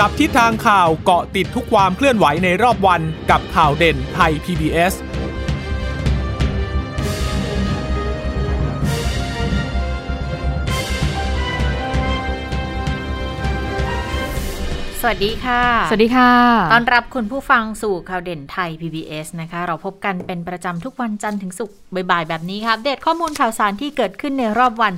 จับทิศทางข่าวเกาะติดทุกความเคลื่อนไหวในรอบวันกับข่าวเด่นไทย PBS สวัสดีค่ะ สวัสดีค่ะ ต้อนรับคุณผู้ฟังสู่ข่าวเด่นไทย PBS นะคะ เราพบกันเป็นประจำทุกวันจันทร์ถึงศุกร์บ่ายๆแบบนี้ครับเดตข้อมูลข่าวสารที่เกิดขึ้นในรอบวัน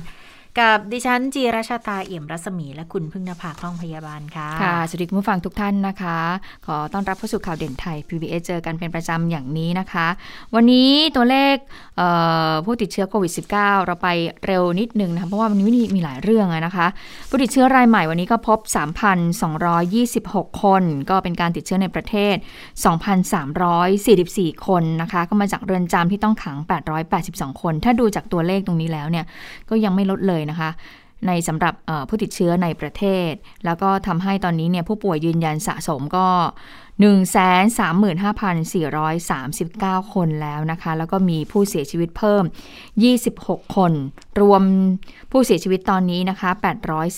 กับดิฉันจีราชาตาเอี่ยมรัศมีและคุณพึ่งนภาคล่องพยาบาลค่ะค่ะสวัสดีคุณผู้ฟังทุกท่านนะคะ ขอต้อนรับเข้าสู่ข่าวเด่นไทย PBS เจอกันเป็นประจำอย่างนี้นะคะ วันนี้ตัวเลขผู้ติดเชื้อโควิด -19 เราไปเร็วนิดนึงนะคะเพราะว่าวันนี้มีมีหลายเรื่องนะคะ ผู้ติดเชื้อรายใหม่วันนี้ก็พบ 3,226 คน ก็เป็นการติดเชื้อในประเทศ 2,344 คนนะคะก็มาจากเรือนจำที่ต้องขัง 882 คน ถ้าดูจากตัวเลขตรงนี้แล้วเนี่ยก็ยังไม่ลดเลยนะคะในสำหรับผู้ติดเชื้อในประเทศ แล้วก็ทำให้ตอนนี้เนี่ยผู้ป่วยยืนยันสะสมก็ 135,439 คนแล้วนะคะ แล้วก็มีผู้เสียชีวิตเพิ่ม 26 คน รวมผู้เสียชีวิตตอนนี้นะคะ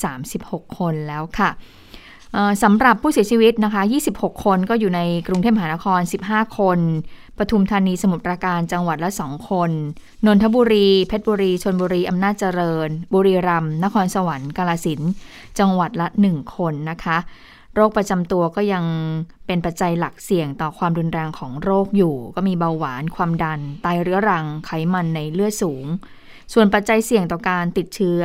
836 คนแล้วค่ะ สำหรับผู้เสียชีวิตนะคะ 26 คนก็อยู่ในกรุงเทพมหานคร 15 คน ปทุมธานี สมุทรปราการ จังหวัดละ 2 คน นนทบุรี เพชรบุรี ชนบุรี อำนาจเจริญ บุรีรัมย์ นครสวรรค์ กาลสิน จังหวัดละ 1 คนนะคะ โรคประจำตัวก็ยังเป็นปัจจัยหลักเสี่ยงต่อความรุนแรงของโรคอยู่ ก็มีเบาหวาน ความดัน ไตเรื้อรัง ไขมันในเลือดสูง ส่วนปัจจัยเสี่ยงต่อการติดเชื้อ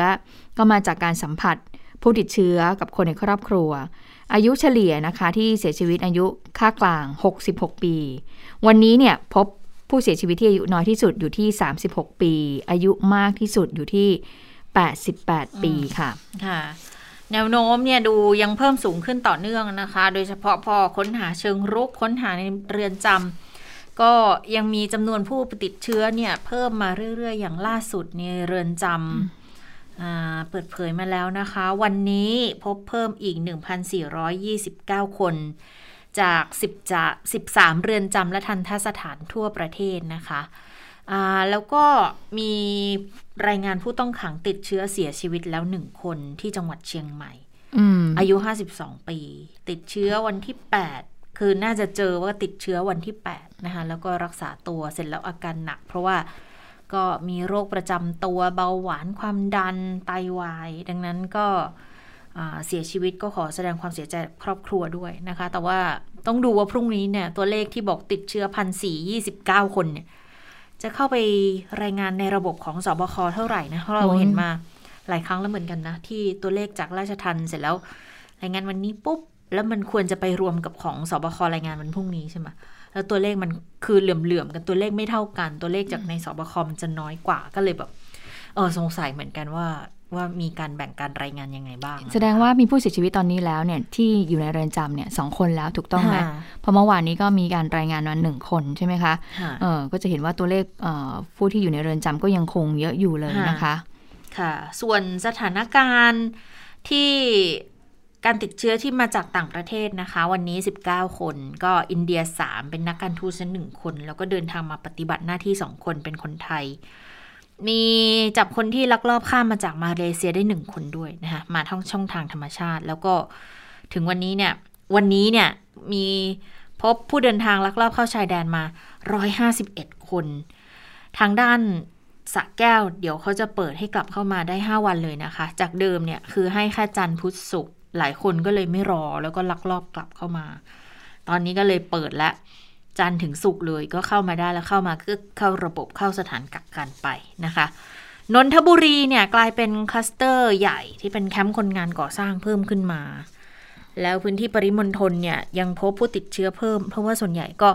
ก็มาจากการสัมผัส ผู้ติดเชื้อกับคนในครอบครัว อายุเฉลี่ยนะคะที่เสียชีวิตอายุค่ากลาง 66 ปี วันนี้เนี่ยพบผู้เสียชีวิตที่อายุน้อยที่สุดอยู่ที่ 36 ปี อายุมากที่สุดอยู่ที่ 88 ปีค่ะค่ะแนวโน้มเนี่ยดูยังเพิ่มสูงขึ้นต่อเนื่องนะคะ โดยเฉพาะพอค้นหาเชิงรุกค้นหาในเรือนจำก็ยังมีจำนวนผู้ติดเชื้อเนี่ยเพิ่มมาเรื่อย ๆ อย่างล่าสุดในเรือนจำ เปิดเผยมาแล้วนะคะ วันนี้พบเพิ่มอีก 1,429 คน จาก 10จาก13 เรือนจำและทันทสถานทั่วประเทศนะคะแล้วก็มีรายงานผู้ต้องขังติดเชื้อเสียชีวิตแล้วหนึ่งคนที่จังหวัดเชียงใหม่อายุ 52 ปี ติดเชื้อวันที่ 8 คือน่าจะเจอว่าติดเชื้อวันที่ 8 นะคะ แล้วก็รักษาตัวเสร็จแล้วอาการหนัก เพราะว่า ก็มีโรคประจำตัวเบาหวานความดันไตาวาย ดังนั้นก็เสียชีวิตก็ขอแสดงความเสียใจครอบครัวด้วยนะคะ แต่ว่าต้องดูว่าพรุ่งนี้เนี่ยตัวเลขที่บอกติดเชื้อพันสี่ยี่สิบเก้าคนเนี่ยจะเข้าไปรายงานในระบบของสบคเท่าไหร่นะเพราะเราเห็นมาหลายครั้งแล้วเหมือนกันนะ ที่ตัวเลขจากราชทันเสร็จแล้ว รายงานวันนี้ปุ๊บ แล้วมันควรจะไปรวมกับของสบครายงานวันพรุ่งนี้ใช่ไหม แล้วตัวเลขมันคือเหลื่อมๆกันตัวเลขไม่เท่ากัน ตัวเลขจากในสบคมันจะน้อยกว่าก็เลยแบบเออสงสัยเหมือนกันว่าว่ามีการแบ่งการรายงานยังไงบ้าง แสดงว่ามีผู้เสียชีวิตตอนนี้แล้วเนี่ยที่อยู่ในเรือนจำเนี่ยสองคนแล้วถูกต้องไหมเพราะเมื่อวานนี้ก็มีการรายงานมาหนึ่งคนใช่ไหมคะเออก็จะเห็นว่าตัวเลขผู้ที่อยู่ในเรือนจำก็ยังคงเยอะอยู่เลยนะคะ ค่ะ ส่วนสถานการณ์ที่ การติดเชื้อที่มาจากต่างประเทศนะคะ วันนี้ 19 คน ก็อินเดีย 3 เป็นนักการทูตหนึ่งคน แล้วก็เดินทางมาปฏิบัติหน้าที่ 2 คนเป็นคนไทย มีจับคนที่ลักลอบข้ามมาจากมาเลเซียได้1คนด้วยนะคะมาท่องช่องทางธรรมชาติ แล้วก็ถึงวันนี้เนี่ยวันนี้เนี่ยมีพบผู้เดินทางลักลอบเข้าชายแดนมา 151 คน ทางด้านสะแก้ว เดี๋ยวเขาจะเปิดให้กลับเข้ามาได้ 5 วันเลยนะคะ จากเดิมเนี่ยคือให้แค่จันทร์พุธศุกร์ หลายคนก็เลยไม่รอแล้วก็ลักลอบกลับเข้ามา ตอนนี้ก็เลยเปิดแล้วจันถึงสุกเลยก็เข้ามาได้แล้วเข้ามาก็เข้าระบบเข้าสถานกักกันไปนะคะนนทบุรีเนี่ยกลายเป็นคลัสเตอร์ใหญ่ที่เป็นแคมป์คนงานก่อสร้างเพิ่มขึ้นมา แล้วพื้นที่ปริมณฑลเนี่ยยังพบผู้ติดเชื้อเพิ่ม เพราะว่าส่วนใหญ่ก็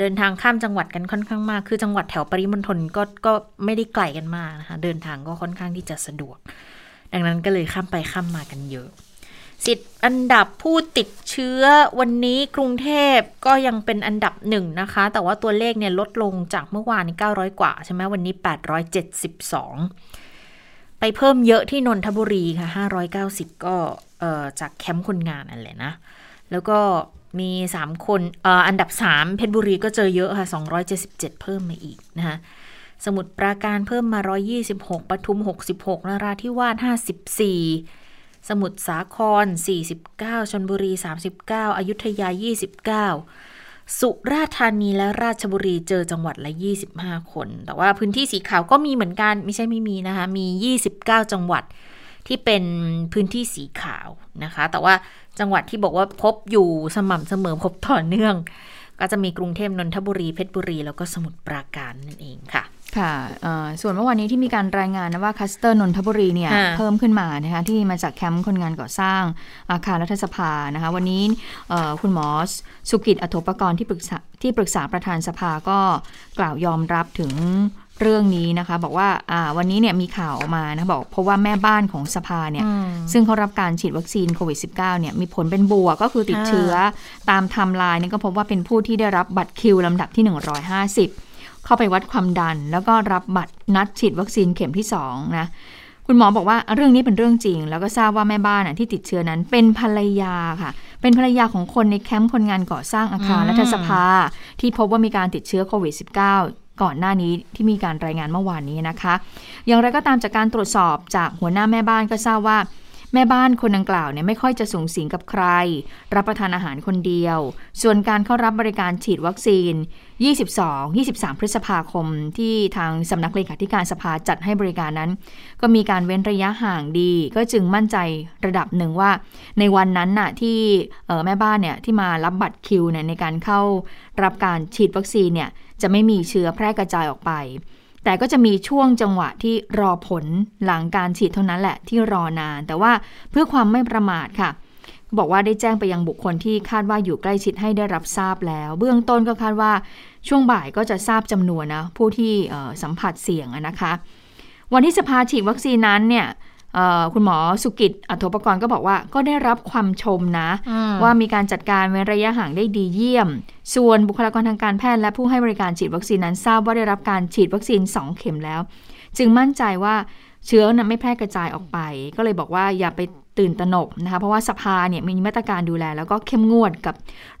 เดินทางข้ามจังหวัดกันค่อนข้างมาก คือจังหวัดแถวปริมณฑลก็ก็ไม่ได้ไกลกันมากนะคะ เดินทางก็ค่อนข้างที่จะสะดวก ดังนั้นก็เลยข้ามไปข้ามมากันเยอะ สิทธ์อันดับผู้ติดเชื้อวันนี้กรุงเทพก็ยังเป็นอันดับหนึ่งนะคะ แต่ว่าตัวเลขเนี่ยลดลงจากเมื่อวานนี้900 กว่าใช่ไหมวันนี้ 872 ไปเพิ่มเยอะที่นนทบุรีค่ะ 590 ก็จากแคมป์คนงานนั่นแหละนะ แล้วก็มี 3 คนออันดับ 3 เพชรบุรีก็เจอเยอะค่ะ 277 เพิ่มมาอีกนะคะสมุดปราการเพิ่มมา 126ปทุม 66นราธิวาส54 สมุทรสาคร 49 ชนบุรี 39 อยุธยา 29 สุราษฎร์ธานีและราชบุรีเจอจังหวัดละ 25 คน แต่ว่าพื้นที่สีขาวก็มีเหมือนกัน ไม่ใช่ไม่มีนะคะ มี 29 จังหวัดที่เป็นพื้นที่สีขาวนะคะ แต่ว่าจังหวัดที่บอกว่าพบอยู่สม่ำเสมอพบต่อเนื่อง ก็จะมีกรุงเทพนนทบุรีเพชรบุรี แล้วก็สมุทรปราการนั่นเองค่ะ ค่ะส่วนเมื่อวานนี้ที่มีการรายงานนะว่า cluster นนทบุรีเนี่ยเพิ่มขึ้นมานะคะที่มาจากแคมป์คนงานก่อสร้างอาคารรัฐสภานะคะวันนี้คุณหมอสุกิจอโถปกรณ์ที่ปรึกษาที่ปรึกษาประธานสภาก็กล่าวยอมรับถึงเรื่องนี้นะคะบอกว่าวันนี้เนี่ยมีข่าวออกมานะบอกเพราะว่าแม่บ้านของสภาเนี่ยซึ่งเขารับการฉีดวัคซีนโควิด -19 เนี่ยมีผลเป็นบวกก็คือติดเชื้อตามไทม์ไลน์นี่ก็พบว่าเป็นผู้ที่ได้รับบัตรคิวลำดับที่ 150 เข้าไปวัดความดัน แล้วก็รับบัตรนัดฉีดวัคซีนเข็มที่2นะคุณหมอบอกว่าเรื่องนี้เป็นเรื่องจริง แล้วก็ทราบว่าแม่บ้านที่ติดเชื้อนั้นเป็นภรรยาค่ะ เป็นภรรยาของคนในแคมป์คนงานก่อสร้างอาคารรัฐสภา ที่พบว่ามีการติดเชื้อโควิด -19 ก่อนหน้านี้ที่มีการรายงานเมื่อวานนี้นะคะ อย่างไรก็ตามจากการตรวจสอบจากหัวหน้าแม่บ้านก็ทราบว่า แม่บ้านคนดังกล่าวเนี่ยไม่ค่อยจะสูงสิงกับใคร รับประทานอาหารคนเดียว ส่วนการเข้ารับบริการฉีดวัคซีน 22 23 พฤษภาคม ที่ทางสำนักเลขาธิการสภาจัดให้บริการนั้น ก็มีการเว้นระยะห่างดี ก็จึงมั่นใจระดับหนึ่งว่า ในวันนั้นน่ะที่แม่บ้านเนี่ยที่มารับบัตรคิวเนี่ยในการเข้ารับการฉีดวัคซีนเนี่ยจะไม่มีเชื้อแพร่กระจายออกไป แต่ก็จะมีช่วงจังหวะที่รอผลหลังการฉีดเท่านั้นแหละที่รอนาน แต่ว่าเพื่อความไม่ประมาทค่ะ บอกว่าได้แจ้งไปยังบุคคลที่คาดว่าอยู่ใกล้ชิดให้ได้รับทราบแล้ว เบื้องต้นก็คาดว่าช่วงบ่ายก็จะทราบจำนวนนะผู้ที่สัมผัสเสี่ยงนะคะ วันที่สภาฉีดวัคซีนนั้นเนี่ย คุณหมอสุกิจอัธปกรณ์ก็บอกว่าก็ได้รับความชมนะ ว่ามีการจัดการเว้นระยะห่างได้ดีเยี่ยม ส่วนบุคลากรทางการแพทย์และผู้ให้บริการฉีดวัคซีนนั้นทราบว่าได้รับการฉีดวัคซีน 2 เข็มแล้ว จึงมั่นใจว่าเชื้อนั้นไม่แพร่กระจายออกไป ก็เลยบอกว่าอย่าไปตื่นตระหนกนะคะเพราะว่าสภาเนี่ยมีมาตรการดูแล แล้วก็เข้มงวดกับ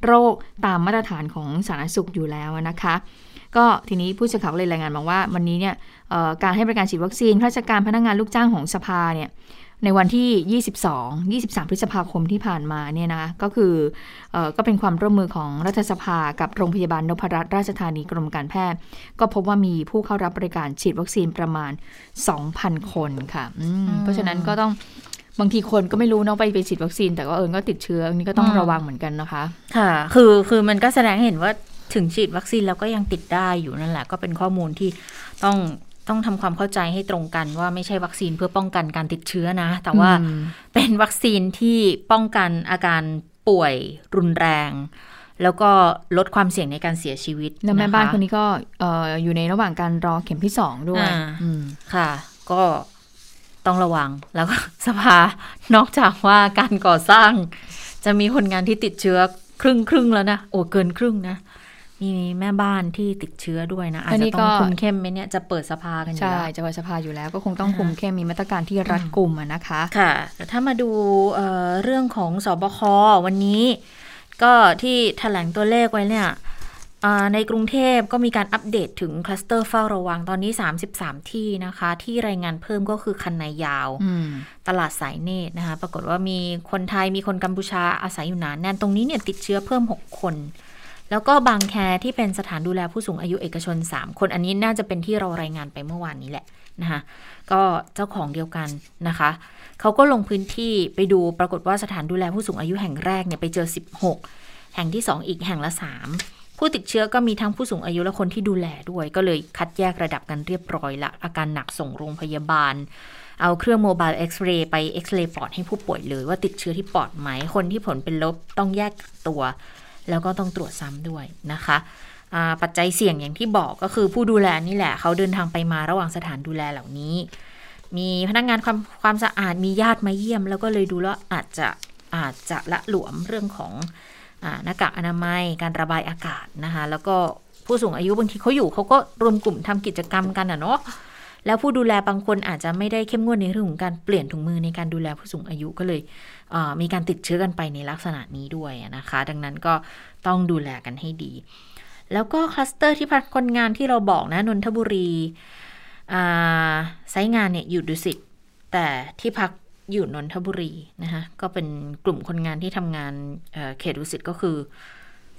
โรคตามมาตรฐานของสาธารณสุขอยู่แล้วนะคะ ก็ทีนี้ผู้สื่อข่าวเลยรายงานมาว่าวันนี้เนี่ย การให้บริการฉีดวัคซีนข้าราชการพนักงานลูกจ้างของสภาเนี่ยในวันที่ 22 23 พฤษภาคมที่ผ่านมาเนี่ยนะ ก็คืออก็เป็นความร่วมมือของรัฐสภากับโรงพยาบาลนพรัตน์ราชธานีกรมการแพทย์ ก็พบว่ามีผู้เข้ารับบริการฉีดวัคซีนประมาณ 2,000 คนค่ะเพราะฉะนั้นก็ต้องบางทีคนก็ไม่รู้เนาะไปไปฉีดวัคซีน แต่ก็เอิญก็ติดเชื้อนี่ก็ต้องระวังเหมือนกันนะคะ ค่ะ คือคือมันก็แสดงเห็นว่าถึงฉีดวัคซีนแล้วก็ยังติดได้อยู่นั่นแหละ ก็เป็นข้อมูลที่ต้อง ต้องทำความเข้าใจให้ตรงกันว่าไม่ใช่วัคซีนเพื่อป้องกันการติดเชื้อนะ แต่ว่าเป็นวัคซีนที่ป้องกันอาการป่วยรุนแรง แล้วก็ลดความเสี่ยงในการเสียชีวิตแล้วแม่บ้านคนนี้ก็อยู่ในระหว่างการรอเข็มที่สองด้วยค่ะ ก็ต้องระวังแล้วก็สภานอกจากว่าการก่อสร้าง จะมีคนงานที่ติดเชื้อครึ่งครึ่งแล้วนะ โอ้เกินครึ่งนะ มีแม่บ้านที่ติดเชื้อด้วยนะอาจจะต้องคุมเข้มไหมเนี่ยจะเปิดสภากันอยู่ใช่จะเปิดสภาอยู่แล้วก็คงต้องคุมเข้มมีมาตรการที่รัดกุมนะคะค่ะแต่ถ้ามาดูเเรื่องของสบควันนี้ ก็ที่ถแถลงตัวเลขไว้เนี่ยในกรุงเทพก็มีการอัปเดตถึงคลัสเตอร์เฝ้าระวังตอนนี้ 33 ที่นะคะ ที่รายงานเพิ่มก็คือคันนายาว ตลาดสายเนตรนะคะ ปรากฏว่ามีคนไทยมีคนกัมพูชาอาศัยอยู่นานแน่นตรงนี้เนี่ยติดเชื้อเพิ่ม 6 คน แล้วก็บางแคที่เป็นสถานดูแลผู้สูงอายุเอกชน 3 คนอันนี้น่าจะเป็นที่เรารายงานไปเมื่อวานนี้แหละนะคะก็เจ้าของเดียวกันนะคะเขาก็ลงพื้นที่ไปดูปรากฏว่าสถานดูแลผู้สูงอายุแห่งแรกเนี่ยไปเจอ 16 แห่งที่ 2 อีกแห่งละ 3 ผู้ติดเชื้อก็มีทั้งผู้สูงอายุและคนที่ดูแลด้วย ก็เลยคัดแยกระดับกันเรียบร้อยละอาการหนักส่งโรงพยาบาลเอาเครื่องโมบายเอ็กซเรย์ไปเอ็กซเรย์ปอดให้ผู้ป่วยเลยว่าติดเชื้อที่ปอดไหม คนที่ผลเป็นลบต้องแยกตัว แล้วก็ต้องตรวจซ้ำด้วยนะคะปัจจัยเสี่ยงอย่างที่บอกก็คือผู้ดูแลนี่แหละ เขาเดินทางไปมาระหว่างสถานดูแลเหล่านี้ มีพนักงานความความสะอาดมีญาติมาเยี่ยม แล้วก็เลยดูแล้วอาจจะอาจจะละหลวมเรื่องของหน้ากากอนามัยการระบายอากาศนะคะ แล้วก็ผู้สูงอายุบางทีเขาอยู่เขาก็รวมกลุ่มทำกิจกรรมกันอะเนาะ แล้วผู้ดูแลบางคนอาจจะไม่ได้เข้มงวดในเรื่องของการเปลี่ยนถุงมือในการดูแลผู้สูงอายุก็เลยมีการติดเชื้อกันไปในลักษณะนี้ด้วยนะคะ ดังนั้นก็ต้องดูแลกันให้ดี แล้วก็คลัสเตอร์ที่พักคนงานที่เราบอกนะนนทบุรีไซงานเนี่ยอยู่ดุสิตแต่ที่พักอยู่นนทบุรีนะคะก็เป็นกลุ่มคนงานที่ทำงานเขตดุสิตก็คือ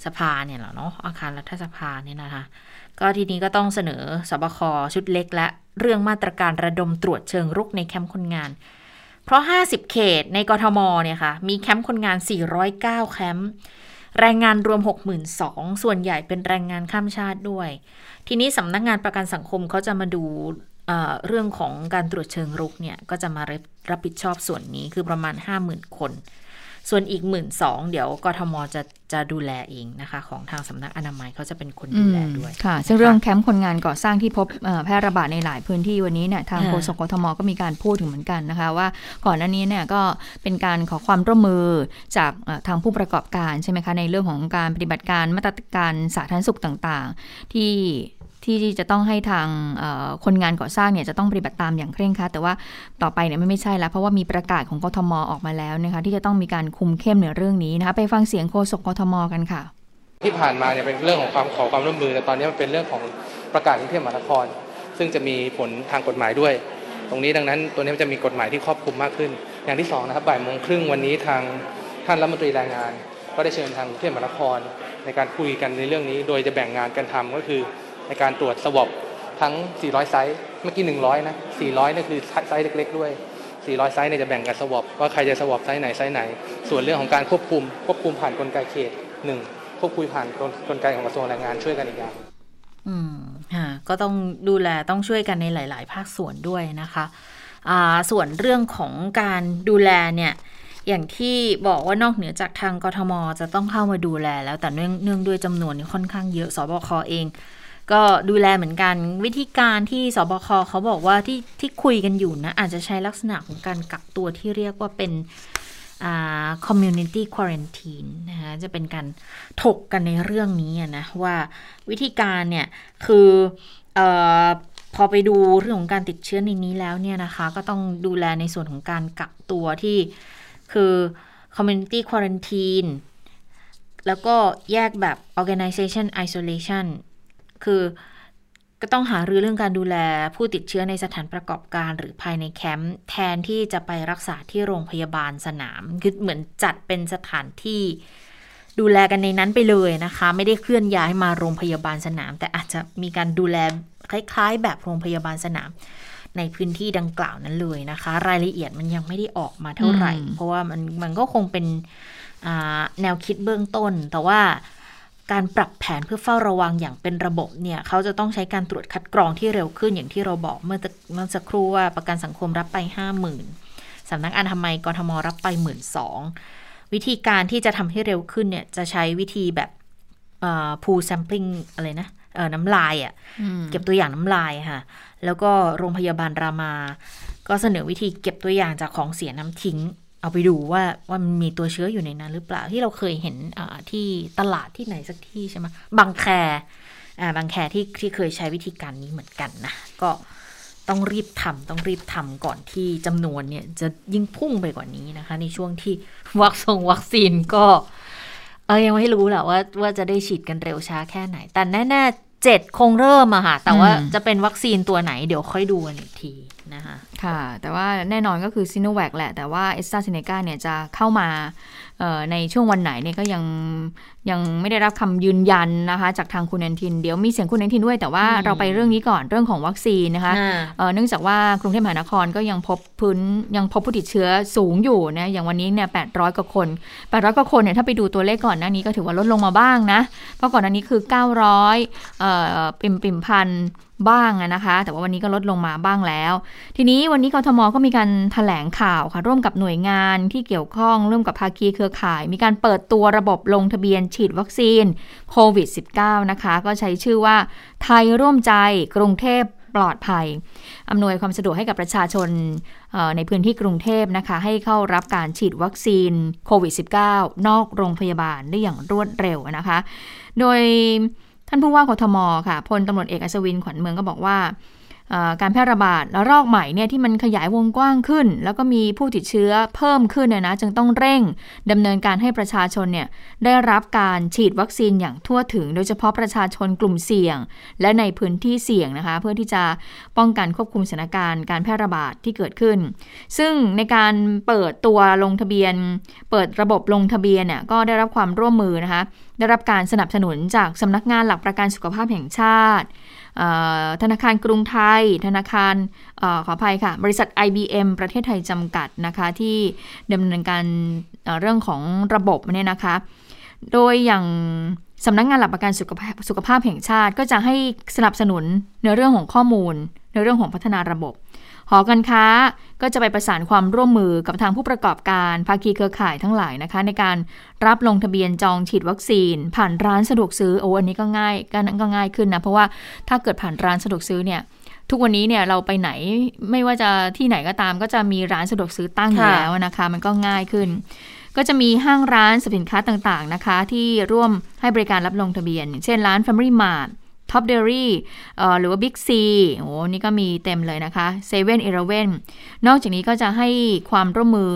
สภาเนี่ยแหละเนาะอาคารรัฐสภาเนี่ยนะคะ ก็ทีนี้ก็ต้องเสนอสบคชุดเล็กและ เรื่องมาตรการระดมตรวจเชิงรุกในแคมป์คนงาน เพราะ 50 เขตในกทมเนี่ยค่ะ มีแคมป์คนงาน 409 แคมป์แรงงานรวม 62,000ส่วนใหญ่เป็นแรงงานข้ามชาติด้วย ทีนี้สำนักงงานประกันสังคมเขาจะมาดูเเรื่องของการตรวจเชิงรุกเนี่ย ก็จะมารับผิดชอบส่วนนี้คือประมาณ 50,000 คน ส่วนอีกหมื่นสองเดี๋ยวกทมจะจะดูแลเองนะคะ ของทางสำนักอนามัยเขาจะเป็นคนดูแลด้วยค่ะ ซึ่งเรื่องแคมป์คนงานก่อสร้างที่พบแพร่ระบาดในหลายพื้นที่วันนี้เนี่ยทางโฆษกกทมก็มีการพูดถึงเหมือนกันนะคะ ว่าก่อนหน้านี้เนี่ยก็เป็นการขอความร่วมมือจากทางผู้ประกอบการใช่ไหมคะในเรื่องของการปฏิบัติการมาตรการสาธารณสุขต่างๆ ที่ ที่จะต้องให้ทางคนงานก่อสร้างเนี่ยจะต้องปฏิบัติตามอย่างเคร่งครัดแต่ว่าต่อไปเนี่ยไม่ไม่ใช่แล้ว เพราะว่ามีประกาศของกทมออกมาแล้วนะคะที่จะต้องมีการคุมเข้มในเรื่องนี้นะคะไปฟังเสียงโฆษกกทมกันค่ะ ที่ผ่านมาเนี่ยเป็นเรื่องของความขอความร่วมมือแต่ตอนนี้มันเป็นเรื่องของประกาศกรุงเทพมหานคร ซึ่งจะมีผลทางกฎหมายด้วย ตรงนี้ดังนั้นตัวนี้จะมีกฎหมายที่ครอบคลุมมากขึ้น อย่างที่2นะครับบ่ายโมงครึ่งวันนี้ทางท่านรัฐมนตรีแรงงาน ก็ได้เชิญทางกรุงเทพมหานคร ในการคุยกันในเรื่องนี้ โดยจะแบ่งงานกันทำก็คือ ในการตรวจ swab ทั้ง 400 site เมื่อกี้ 100 นะ 400นี่คือ site เล็ก ๆ ด้วย 400 site เนี่ยจะแบ่งกัน swab ว่าใครจะ swab site ไหน site ไหน ส่วนเรื่องของการควบคุม ควบคุมผ่านกลไกเขตหนึ่งควบคุมผ่านกลไกของกระทรวงแรงงานช่วยกันอีกอย่างอืมฮะก็ต้องดูแลต้องช่วยกันในหลาย ๆ ภาคส่วนด้วยนะคะอ่าส่วนเรื่องของการดูแลเนี่ยอย่างที่บอกว่านอกเหนือจากทางกทมจะต้องเข้ามาดูแลแล้วแต่เนื่องเนื่องด้วยจำนวนค่อนข้างเยอะสบคเอง ก็ดูแลเหมือนกัน วิธีการที่สบคเขาบอกว่าที่ที่คุยกันอยู่นะ อาจจะใช้ลักษณะของการกักตัวที่เรียกว่าเป็น community quarantine นะคะจะเป็นการถกกันในเรื่องนี้นะว่าวิธีการเนี่ยคืออพอไปดูเรื่องของการติดเชื้อในนี้แล้วเนี่ยนะคะก็ต้องดูแลในส่วนของการกักตัวที่คือ community quarantine แล้วก็แยกแบบ organization isolation คือก็ต้องหารือเรื่องการดูแลผู้ติดเชื้อในสถานประกอบการหรือภายในแคมป์แทนที่จะไปรักษาที่โรงพยาบาลสนามคือเหมือนจัดเป็นสถานที่ดูแลกันในนั้นไปเลยนะคะ ไม่ได้เคลื่อนย้ายมาโรงพยาบาลสนาม แต่อาจจะมีการดูแลคล้าย ๆ แบบโรงพยาบาลสนาม ในพื้นที่ดังกล่าวนั้นเลยนะคะ รายละเอียดมันยังไม่ได้ออกมาเท่าไหร่ เพราะว่ามันมันก็คงเป็นแนวคิดเบื้องต้น แต่ว่า การปรับแผนเพื่อเฝ้าระวังอย่างเป็นระบบเนี่ยเขาจะต้องใช้การตรวจคัดกรองที่เร็วขึ้นอย่างที่เราบอกเมื่อเมื่อสักครู่ว่าประกันสังคมรับไปห้าหมื่นสำนักอนามัยกรทมรับไปหมื่นสองวิธีการที่จะทำให้เร็วขึ้นเนี่ยจะใช้วิธีแบบพูลแซมปลิงอะไรนะน้ำลายอะ่ะเก็บตัวอย่างน้ำลายค่ะ แล้วก็โรงพยาบาลรามา ก็เสนอวิธีเก็บตัวอย่างจากของเสียน้ำทิ้ง เอาไปดูว่าว่ามันมีตัวเชื้ออยู่ในนั้นหรือเปล่าที่เราเคยเห็นที่ตลาดที่ไหนสักที่ใช่ไหมบางแคอ่าบางแคที่ที่เคยใช้วิธีการนี้เหมือนกันนะ ก็ต้องรีบทำต้องรีบทำก่อนที่จำนวนเนี่ยจะยิ่งพุ่งไปกว่านี้นะคะ ในช่วงที่วัคซงวัคซีนก็เออยังไม่รู้แหละว่าว่าจะได้ฉีดกันเร็วช้าแค่ไหน แต่แน่ๆเจ็ดคงเริ่มอะค่ะ แต่ว่าจะเป็นวัคซีนตัวไหนเดี๋ยวค่อยดูกันอีกที นะคะค่ะ แต่ว่าแน่นอนก็คือซิโนแวคแหละ แต่ว่าเอสตราเซเนกาเนี่ยจะเข้ามาในช่วงวันไหนเนี่ยก็ยังยังไม่ได้รับคำยืนยันนะคะ จากทางคุณแอนทิน เดี๋ยวมีเสียงคุณแอนทินด้วย แต่ว่าเราไปเรื่องนี้ก่อนเรื่องของวัคซีนนะคะเนื่องจากว่ากรุงเทพมหานครก็ยังพบพื้นยังพบผู้ติดเชื้อสูงอยู่นะอย่างวันนี้เนี่ยแปดร้อยกว่าคนแปดร้อยกว่าคนเนี่ยถ้าไปดูตัวเลขก่อนหน้านี้ก็ถือว่าลดลงมาบ้างนะเพราะก่อนหน้านี้คือเก้าร้อยปิ่มปิ่มพัน บ้างนะคะ แต่ว่าวันนี้ก็ลดลงมาบ้างแล้ว ทีนี้วันนี้กทมก็มีการถแถลงข่าวค่ะ ร่วมกับหน่วยงานที่เกี่ยวข้องร่วมกับภาคีเครือข่าย มีการเปิดตัวระบบลงทะเบียนฉีดวัคซีนโควิด -19 นะคะ ก็ใช้ชื่อว่าไทยร่วมใจกรุงเทพปลอดภัย อำนวยความสะดวกให้กับประชาชนในพื้นที่กรุงเทพนะคะ ให้เข้ารับการฉีดวัคซีนโควิด -19 นอกโรงพยาบาลได้อย่างรวดเร็วนะคะ โดย ท่านผู้ว่ากทมค่ะพลตำรวจเอกอัศวินขวัญเมืองก็บอกว่า การแพร่ระบาดระลอกใหม่เนี่ยที่มันขยายวงกว้างขึ้น แล้วก็มีผู้ติดเชื้อเพิ่มขึ้นเนี่ยนะจึงต้องเร่งดำเนินการให้ประชาชนเนี่ยได้รับการฉีดวัคซีนอย่างทั่วถึง โดยเฉพาะประชาชนกลุ่มเสี่ยง และในพื้นที่เสี่ยงนะคะ เพื่อที่จะป้องกันควบคุมสถานการณ์การแพร่ระบาดที่เกิดขึ้น ซึ่งในการเปิดตัวลงทะเบียน เปิดระบบลงทะเบียนเนี่ยก็ได้รับความร่วมมือนะคะได้รับการสนับสนุนจากสำนักงานหลักประกันสุขภาพแห่งชาติ ธนาคารกรุงไทย ธนาคารอขออภัยค่ะ บริษัท IBM ประเทศไทยจำกัดนะคะที่ดำเนินการเรื่องของระบบเนี่ยนะคะ โดยอย่างสำนักงงานหลักประกันสุขภาพสุขภาพแห่งชาติ ก็จะให้สนับสนุนในเรื่องของข้อมูล ในเรื่องของพัฒนาระบบ หอการค้าก็จะไปประสานความร่วมมือกับทางผู้ประกอบการภาคีเครือข่ายทั้งหลายนะคะ ในการรับลงทะเบียนจองฉีดวัคซีน ผ่านร้านสะดวกซื้อโอ้อันนี้ก็ง่ายก็นั่นก็ง่ายขึ้นนะเพราะว่าถ้าเกิดผ่านร้านสะดวกซื้อเนี่ยทุกวันนี้เนี่ยเราไปไหนไม่ว่าจะที่ไหนก็ตาม ก็จะมีร้านสะดวกซื้อตั้งอยู่แล้วนะคะ มันก็ง่ายขึ้น ก็จะมีห้างร้านสินค้าต่างๆนะคะ ที่ร่วมให้บริการรับลงทะเบียน เช่นร้าน Family Mart Tops Daily หรือว่าบิ๊กซีโอ้นี่ก็มีเต็มเลยนะคะเซเว่นอีเลเว่นนอกจากนี้ก็จะให้ความร่วมมือ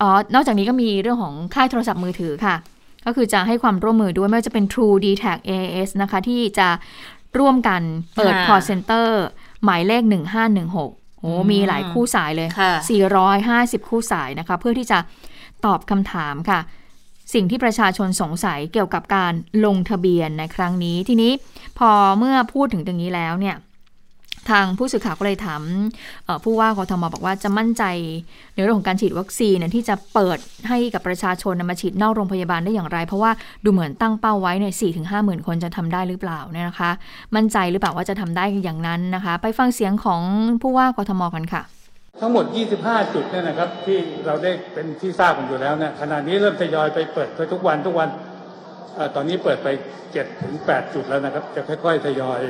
อ๋อนอกจากนี้ก็มีเรื่องของค่ายโทรศัพท์มือถือค่ะ ก็คือจะให้ความร่วมมือด้วยไม่ว่าจะเป็น True d t a c AS นะคะ ที่จะร่วมกันเปิด call center หมายเลข 1516โอ้มีหลายคู่สายเลย 450 คู่สายนะคะ เพื่อที่จะตอบคำถามค่ะ สิ่งที่ประชาชนสงสัยเกี่ยวกับการลงทะเบียนในครั้งนี้ ทีนี้พอเมื่อพูดถึงตรงนี้แล้วเนี่ยทางผู้สื่อข่าวก็เลยถามผู้ว่ากทมบอกว่าจะมั่นใจในเรื่องของการฉีดวัคซีนที่จะเปิดให้กับประชาชนมาฉีดนอกโรงพยาบาลได้อย่างไร เพราะว่าดูเหมือนตั้งเป้าไว้ในสี่ถึงห้าหมื่นคนจะทำได้หรือเปล่าเนี่ยนะคะ มั่นใจหรือเปล่าว่าจะทำได้อย่างนั้นนะคะ ไปฟังเสียงของผู้ว่ากทมกันค่ะ ทั้งหมด 25 จุดเนี่ยนะครับ ที่เราได้เป็นที่ทราบกันอยู่แล้วเนี่ยขณะนี้เริ่มทยอยไปเปิดไปทุกวันทุกวันอตอนนี้เปิดไป7ถึง8จุดแล้วนะครับ จะค่อยๆทยอย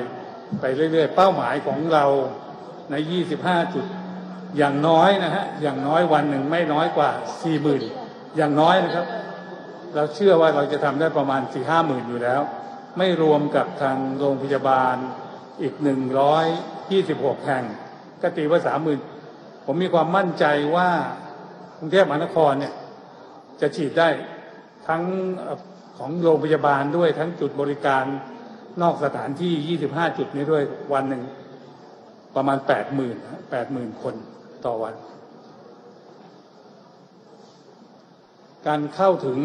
ไปเรื่อยๆ เป้าหมายของเราใน 25 จุด อย่างน้อยนะฮะอย่างน้อยวันหนึ่งไม่น้อยกว่า 40,000 อย่างน้อยนะครับ เราเชื่อว่าเราจะทำได้ประมาณ 4 5 0 0 0 0อยู่แล้ว ไม่รวมกับทางโรงพยาบาลอีก 126 แห่งก็ตีว่า 30,000 ผมมีความมั่นใจว่ากรุงเทพมหานครเนี่ยจะฉีดได้ทั้งของโรงพยาบาลด้วยทั้งจุดบริการนอกสถานที่ 25 จุดนี้ด้วยวันหนึ่งประมาณ 80,000 80,000 คนต่อวัน การเข้าถึง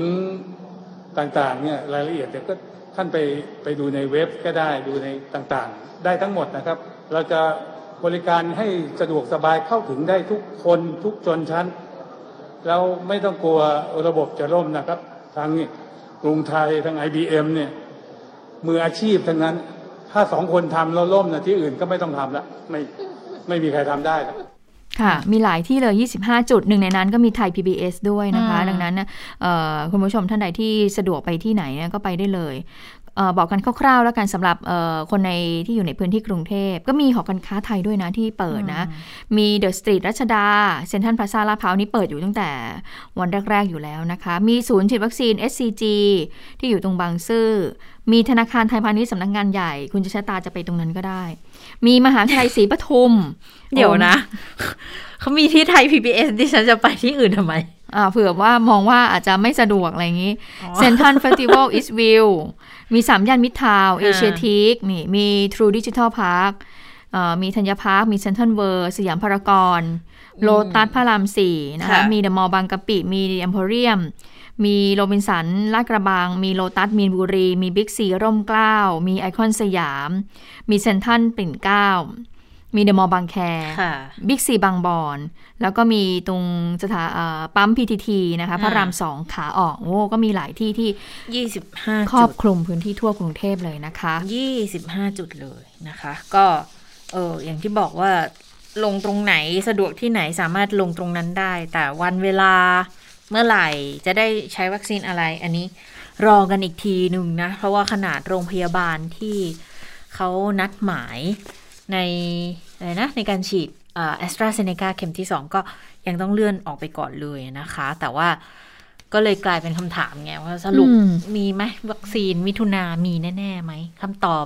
ต่างๆเนี่ยรายละเอียดเดี๋ยวก็ท่านไปไปดูในเว็บก็ได้ดูในต่างๆ ได้ทั้งหมดนะครับ เราจะ บริการให้สะดวกสบายเข้าถึงได้ทุกคนทุกชนชั้น แล้วไม่ต้องกลัวระบบจะล่มนะครับทางกรุงไทยทาง IBM เนี่ยมืออาชีพทั้งนั้น ถ้าสองคนทำแล้วล่มนะที่อื่นก็ไม่ต้องทำละไม่ไม่มีใครทำได้ค่ะ มีหลายที่เลย 25 จุดหนึ่งในนั้นก็มีไทย PBS ด้วยนะคะ ดังนั้นคุณผู้ชมท่านใดที่สะดวกไปที่ไหนก็ไปได้เลย บอกกันคร่าวๆ แล้วกันสำหรับคนในที่อยู่ในพื้นที่กรุงเทพ ก็มีหอการค้าไทยด้วยนะที่เปิดนะ มีเดอะสตรีทรัชดาเซ็นทรัลพลาซาลาดพร้าวนี้เปิดอยู่ตั้งแต่วันแรก ๆ อยู่แล้วนะคะ มีศูนย์ฉีดวัคซีน SCG ที่อยู่ตรงบางซื่อ มีธนาคารไทยพาณิชย์สำนักงงานใหญ่ คุณจะชะตาจะไปตรงนั้นก็ได้ มีมหาวิทยาลัยศรีปทุม เดี๋ยวนะเขามีที่ไทย PBS ดิฉันจะไปที่อื่นทำไมอ่า เผื่อว่ามองว่าอาจจะไม่สะดวกอะไรอย่างนี้ Central Festival EastVille มีสามย่านมิตรทาวน์เอเชียทีกนี่มี True Digital Park มีธัญญาพาร์ค มีเซนทันเวิร์สยามพารากอนโลตัสพระรามสี่นะคะ มีเดอะมอลล์บางกะปิ มีเอ็มโพเรียม มีโรบินสัน ลาดกระบังมีโลตัสมีนบุรี มีบิ๊กซีร่มเกล้า มีไอคอนสยาม มีเซ็นทรัลปิ่นเกล้า มีเดอะมอลล์บางแคบิ๊กซีบางบอน แล้วก็มีตรงสถาปั๊ม PTT นะคะ พระรามสองขาออก โอ้ ก็มีหลายที่ที่ยี่สิบห้าครอบคลุมพื้นที่ทั่วกรุงเทพเลยนะคะยี่สิบห้าจุดเลยนะคะ ก็ เอออย่างที่บอกว่าลงตรงไหนสะดวกที่ไหนสามารถลงตรงนั้นได้ แต่วันเวลาเมื่อไหร่จะได้ใช้วัคซีนอะไร อันนี้รอกันอีกทีหนึ่งนะ เพราะว่าขนาดโรงพยาบาลที่เขานัดหมาย ในอะไรนะในการฉีดแอสตราเซเนกาเข็มที่สองก็ยังต้องเลื่อนออกไปก่อนเลยนะคะ แต่ว่าก็เลยกลายเป็นคำถามไงว่าสรุปมีไหมวัคซีนมิถุนามีแน่ ๆ ไหมคำตอบ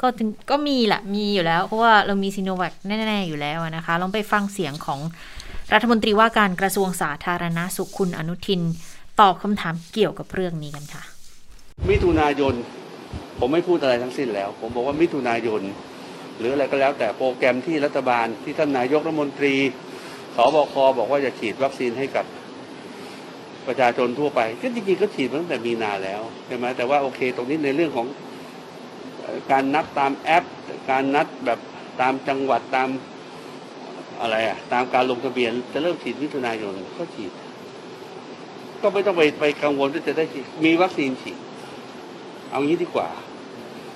ก็ถึงก็มีแหละมีอยู่แล้ว เพราะว่าเรามีซีโนแวคแน่ ๆ อยู่แล้วนะคะ ลองไปฟังเสียงของรัฐมนตรีว่าการกระทรวงสาธารณสุขคุณอนุทิน ตอบคำถามเกี่ยวกับเรื่องนี้กันค่ะ มิถุนายน ผมไม่พูดอะไรทั้งสิ้นแล้ว ผมบอกว่ามิถุนายน หรืออะไรก็แล้วแต่โปรแกรมที่รัฐบาลที่ท่านนายกรัฐมนตรีสบคบอกว่าจะฉีดวัคซีนให้กับประชาชนทั่วไปก็จริงๆก็ฉีดมาตั้งแต่มีนาแล้วใช่ไหมแต่ว่าโอเค ตรงนี้ในเรื่องของการนัดตามแอป การนัดแบบตามจังหวัดตามอะไรอะตามการลงทะเบียนจะเริ่มฉีดมิถุนายนก็ฉีด ก็ไม่ต้องไปไปกังวลว่าจะได้ฉีดมีวัคซีนฉีด เอางี้ดีกว่า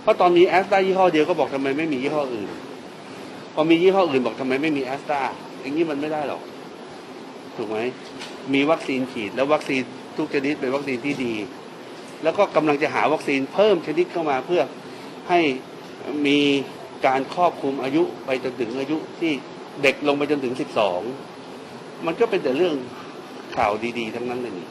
เพราะตอนนี้แอสตรายี่ห้อเดียวก็บอกทำไมไม่มียี่ห้ออื่น พอมียี่ห้ออื่นบอกทำไมไม่มีแอสตราอย่างนี้มันไม่ได้หรอก ถูกไหม มีวัคซีนฉีดแล้ววัคซีนทุกชนิดเป็นวัคซีนที่ดี แล้วก็กำลังจะหาวัคซีนเพิ่มชนิดเข้ามาเพื่อให้มีการครอบคลุมอายุไปจนถึงอายุที่เด็กลงไปจนถึงสิบสองมันก็เป็นแต่เรื่องข่าวดี ๆ ทั้งนั้นเลยนี่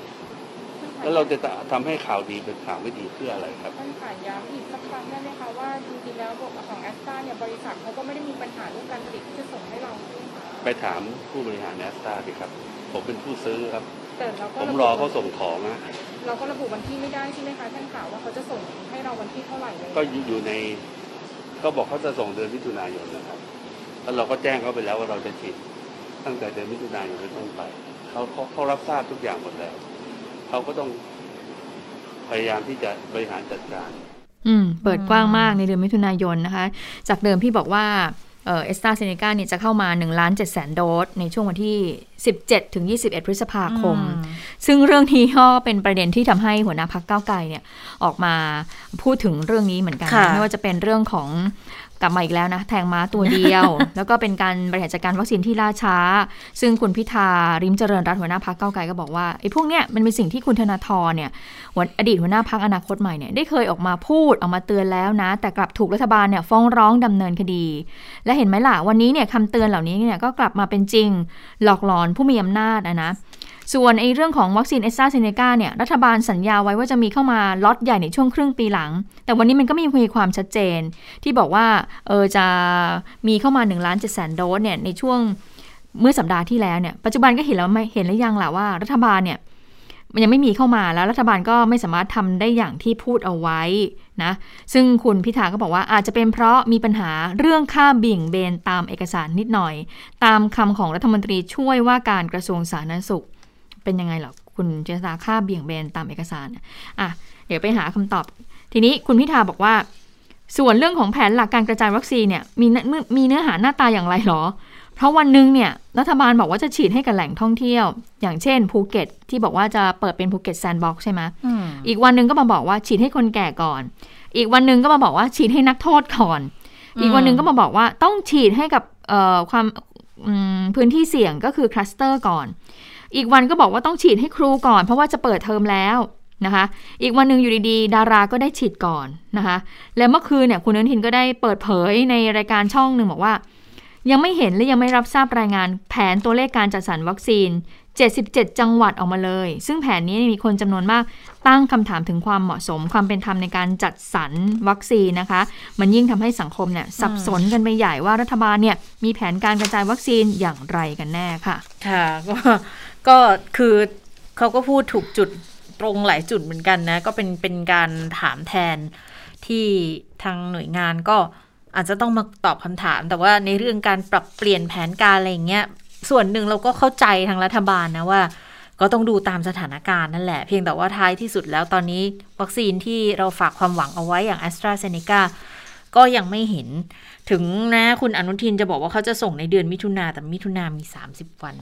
แล้วเราจะทำให้ข่าวดีเป็นข่าวไม่ดีเพื่ออะไรครับท่านขายย้ำอีกสักครั้งได้ไหมคะว่าจริงๆแล้วของแอสตราเนี่ยบริษัทเขาก็ไม่ได้มีปัญหาเรื่องการผลิตที่จะส่งให้เราใช่ไหมคะไปถามผู้บริหารแอสตาดิครับ ผมเป็นผู้ซื้อครับแต่เราก็ผมระบุรอเขาส่งของนะเราก็ระบุวันที่ไม่ได้ใช่ไหมคะท่านข่าวว่าเขาจะส่งให้เราวันที่เท่าไหร่เลยก็อยู่ในก็บอกเขาจะส่งเดือนมิถุนายนนะครับ แล้วเราก็แจ้งเขาไปแล้วว่าเราจะฉีดตั้งแต่เดือนมิถุนายนเป็นต้นไปเขาเขาเขารับทราบทุกอย่างหมดแล้ว เขาก็ต้องพยายามที่จะบริหารจัดการ อืม เปิดกว้างมากในเดือนมิถุนายนนะคะ จากเดิมพี่บอกว่าเออสตาเซเนกาเนี่ยจะเข้ามา1ล้าน7แสนโดส ในช่วงวันที่ 17 ถึง 21 พฤษภาคม ซึ่งเรื่องนี้ก็เป็นประเด็นที่ทำให้หัวหน้าพักเก้าวไกลเนี่ยออกมาพูดถึงเรื่องนี้เหมือนกันค่ะไม่ว่าจะเป็นเรื่องของ กลับมาอีกแล้วนะ แทงม้าตัวเดียว แล้วก็เป็นการบริหารจัดการวัคซีนที่ล่าช้า ซึ่งคุณพิธาริมเจริญรัตน์หัวหน้าพักเก้าวไกลก็บอกว่าไอ้พวกเนี้ยมันเป็นสิ่งที่คุณธนาธรเนี่ยหัวอดีตหัวหน้าพักอนาคตใหม่เนี่ยได้เคยออกมาพูดออกมาเตือนแล้วนะ แต่กลับถูกรัฐบาลเนี่ยฟ้องร้องดำเนินคดี และเห็นไหมล่ะวันนี้เนี่ยคำเตือนเหล่านี้เนี่ยก็กลับมาเป็นจริง หลอกหลอนผู้มีอำนาจนะนะ ส่วนไอ้เรื่องของวัคซีนเอสตราเซเนกาเนี่ยรัฐบาลสัญญาไว้ว่าจะมีเข้ามาล็อตใหญ่ในช่วงครึ่งปีหลัง แต่วันนี้มันก็ไมมีความชัดเจน ที่บอกว่าเออจะมีเข้ามา1ล้าน7แสนโดสเนี่ยในช่วงเมื่อสัปดาห์ที่แล้วเนี่ยปัจจุบันก็เห็นแล้วไม่เห็นหรือยังล่ะว่ารัฐบาลเนี่ยมันยังไม่มีเข้ามาแล้วรัฐบาลก็ไม่สามารถทำได้อย่างที่พูดเอาไว้นะซึ่งคุณพิธาก็บอกว่าอาจจะเป็นเพราะมีปัญหาเรื่องค่าบี่งเบนตามเอกสารนิดหน่อย ตามคำของรัฐมนตรีช่วยว่าการกระทรวงสาธารณสุข เป็นยังไงหรอคุณเจษฎาค่าเบี่ยงเบนตามเอกสารอะเดี๋ยวไปหาคำตอบ ทีนี้คุณพิธาบอกว่า ส่วนเรื่องของแผนหลักการกระจายวัคซีนเนี่ยมีเนื้อมีเนื้อหาหน้าตาอย่างไรหรอ เพราะวันหนึ่งเนี่ยรัฐบาลบอกว่าจะฉีดให้กับแหล่งท่องเที่ยว อย่างเช่นภูเก็ต ที่บอกว่าจะเปิดเป็นภูเก็ต sandbox ใช่ไหมอืมอีกวันหนึ่งก็มาบอกว่าฉีดให้คนแก่ก่อน อีกวันหนึ่งก็มาบอกว่าฉีดให้นักโทษก่อน อีกวันหนึ่งก็มาบอกว่าต้องฉีดให้กับเอ่อความอืมพื้นที่เสี่ยงก็คือคลัสเตอร์ก่อน อีกวันก็บอกว่าต้องฉีดให้ครูก่อน เพราะว่าจะเปิดเทอมแล้วนะคะ อีกวันหนึ่งอยู่ดีๆ ดาราก็ได้ฉีดก่อนนะคะ แล้วเมื่อคืนเนี่ยคุณอนุทินก็ได้เปิดเผยในรายการช่องหนึ่งบอกว่า ยังไม่เห็นและยังไม่รับทราบรายงานแผนตัวเลขการจัดสรรวัคซีน 77 จังหวัดออกมาเลย ซึ่งแผนนี้มีคนจำนวนมากตั้งคำถามถึงความเหมาะสมความเป็นธรรมในการจัดสรรวัคซีนนะคะ มันยิ่งทำให้สังคมเนี่ยสับสนกันไปใหญ่ว่ารัฐบาลเนี่ยมีแผนการกระจายวัคซีนอย่างไรกันแน่ค่ะ ค่ะก็ ก็คือเขาก็พูดถูกจุดตรงหลายจุดเหมือนกันนะ ก็เป็นเป็นการถามแทนที่ทางหน่วยงานก็อาจจะต้องมาตอบคำถาม แต่ว่าในเรื่องการปรับเปลี่ยนแผนการอะไรเงี้ยส่วนหนึ่งเราก็เข้าใจทางรัฐบาลนะว่า ก็ต้องดูตามสถานการณ์นั่นแหละ เพียงแต่ว่าท้ายที่สุดแล้วตอนนี้วัคซีนที่เราฝากความหวังเอาไว้อย่าง a s t r a z เซ e c a ก็ยังไม่เห็นถึงนะคุณอนุทินจะบอกว่าเขาจะส่งในเดือนมิถุนาแต่มิถุนามี 30 วัน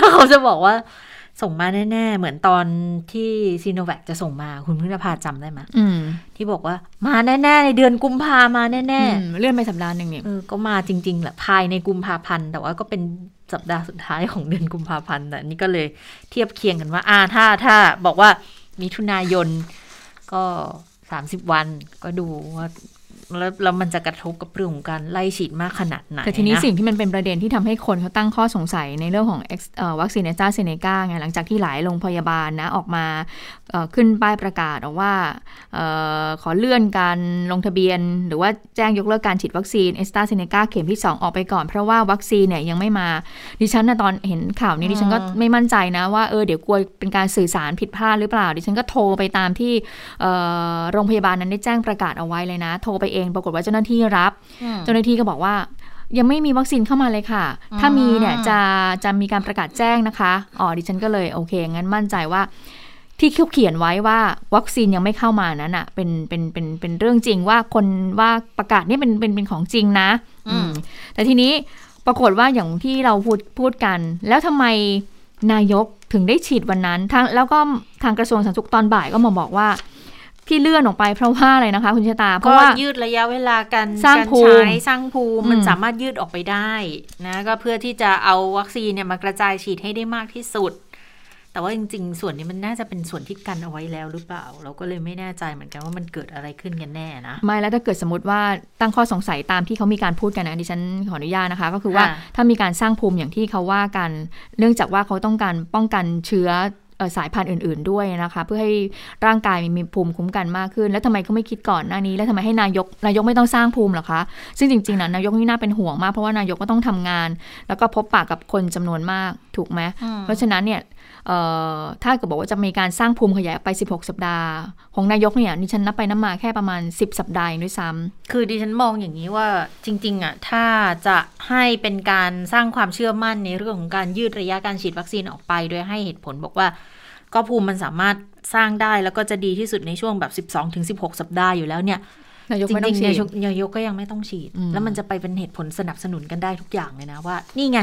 แล้วเขาจะบอกว่าส่งมาแน่ ๆ เหมือนตอนที่ซีโนแวคจะส่งมาคุณพึ่งนภาจำได้ไหมอืมที่บอกว่ามาแน่ ๆ ในเดือนกุมภามาแน่อืมเลื่อนไปสัปดาห์หนึ่งเนี่ยๆเออก็มาจริงๆแหละภายในกุมภาพันธ์ แต่ว่าก็เป็นสัปดาห์สุดท้ายของเดือนกุมภาพันธ์แต่อันนี่ก็เลยเทียบเคียงกันว่าอ่าถ้าถ้าบอกว่ามิถุนายนก็สามสิบวันก็ดูว่า แล้วแล้วมันจะกระทบกับเรื่องของการไล่ฉีดมากขนาดไหนแต่ทีนี้สิ่งที่มันเป็นประเด็นที่ทำให้คนเขาตั้งข้อสงสัยในเรื่องของ แอส- เอ่อวัคซีนแอสตราเซเนกาไงหลังจากที่หลายโรงพยาบาลนะออกมาเอ่อขึ้นป้ายประกาศออกว่าเออขอเลื่อนการลงทะเบียน หรือว่าแจ้งยกเลิกการฉีดวัคซีนแอสตราเซเนกาเข็มที่ 2 ออกไปก่อน เพราะว่าวัคซีนเนี่ยยังไม่มาดิฉันนะตอนเห็นข่าวนี้ดิฉันก็ไม่มั่นใจนะว่าเออเดี๋ยวกลัวเป็นการสื่อสารผิดพลาดหรือเปล่า ดิฉันก็โทรไปตามที่เอ่อโรงพยาบาลนั้นได้แจ้งประกาศเอาไว้เลยนะ โทรไปเองปรากฏว่าเจ้าหน้าที่รับอืมเจ้าหน้าที่ก็บอกว่ายังไม่มีวัคซีนเข้ามาเลยค่ะ ถ้ามีเนี่ยจะจะมีการประกาศแจ้งนะคะ อ๋อ ดิฉันก็เลยโอเค งั้นมั่นใจว่า ที่เขาเขียนไว้ว่าวัคซีนยังไม่เข้ามานั้นอะ เป็นเป็นเป็นเป็นเรื่องจริงว่าคนว่าประกาศนี่เป็นเป็นเป็นของจริงนะ อืม แต่ทีนี้ปรากฏว่าอย่างที่เราพูดพูดกัน แล้วทำไมนายกถึงได้ฉีดวันนั้นทางแล้วก็ทางกระทรวงสาธารณสุขตอนบ่ายก็มาบอกว่า ที่เลื่อนออกไปเพราะว่าอะไรนะคะ คุณชะตา เพก็ราะว่ายืดระยะเวลาการสร้างการภูมิใช้สร้างภูมิอืมมันสามารถยืดออกไปได้นะก็เพื่อที่จะเอาวัคซีนเนี่ยมากระจายฉีดให้ได้มากที่สุด แต่ว่าจริง ๆ ส่วนนี้มันน่าจะเป็นส่วนที่กันเอาไว้แล้วหรือเปล่า เราก็เลยไม่แน่ใจเหมือนกันว่ามันเกิดอะไรขึ้นกันแน่นะ ไม่แล้วถ้าเกิดสมมติว่าตั้งข้อสงสัยตามที่เขามีการพูดกันนะดิฉันขออนุญาตนะคะ ก็คือว่าค่ะถ้ามีการสร้างภูมิอย่างที่เขาว่ากัน เนื่องจากว่าเขาต้องการป้องกันเชื้อเอ่อ สายพันธุ์อื่น ๆด้วยนะคะ เพื่อให้ร่างกายมีภูมิคุ้มกันมากขึ้น แล้วทำไมเขาไม่คิดก่อนหน้านี้ แล้วทำไมให้นายกนายกไม่ต้องสร้างภูมิเหรอคะ ซึ่งจริงๆนะนายกนี่น่าเป็นห่วงมากเพราะว่านายกก็ต้องทำงาน แล้วก็พบปะกับคนจำนวนมากถูกไหมเพราะฉะนั้นเนี่ยเอ่อถ้าเกิดบอกว่าจะมีการสร้างภูมิขยายออกไป 16 สัปดาห์ ของนายกเนี่ยนี่ฉันนับไปนับมาแค่ประมาณ 10 สัปดาห์เองด้วยซ้ำคือดิฉันมองอย่างนี้ว่าจริงๆอะถ้าจะให้เป็นการสร้างความเชื่อมั่นในเรื่องของการยืดระยะการฉีดวัคซีนออกไป โดยให้เหตุผลบอกว่า ก็ภูมิมันสามารถสร้างได้แล้วก็จะดีที่สุดในช่วงแบบ 12ถึง16 สัปดาห์อยู่แล้วเนี่ยนายกจไม่ต้ริองงๆฉีนาดยกนายกก็ยังไม่ต้องฉีดอืมแล้วมันจะไปเป็นเหตุผลสนับสนุนกันได้ทุกอย่างเลยนะว่า นี่ไง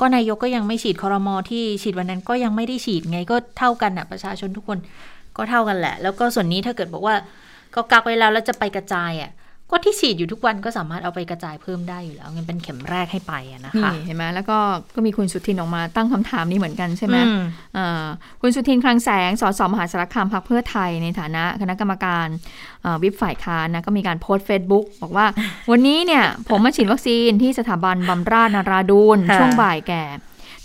ก็นายกก็ยังไม่ฉีดคอรมอที่ฉีดวันนั้นก็ยังไม่ได้ฉีดไงก็เท่ากันอะประชาชนทุกคนก็เท่ากันแหละ แล้วก็ส่วนนี้ถ้าเกิดบอกว่าก็กักไว้แล้วแล้วจะไปกระจายอะ ก็ที่ฉีดอยู่ทุกวันก็สามารถเอาไปกระจายเพิ่มได้อยู่แล้วเงินเป็นเข็มแรกให้ไปอะนะคะนี่เห็นไหมแล้วก็ก็มีคุณสุทินออกมาตั้งคำถามนี้เหมือนกันใช่ไหมอืมอ่าคุณสุทินคลังแสงสสมหาสารคามพรรคเพื่อไทยในฐานะคณะกรรมการอ่าวิปฝ่ายค้านนะก็มีการโพสต์เฟซบุ๊กบอกว่า วันนี้เนี่ยผมมาฉีดวัคซีนที่สถาบันบำราศนราดูรค่ะช่วงบ่ายแก่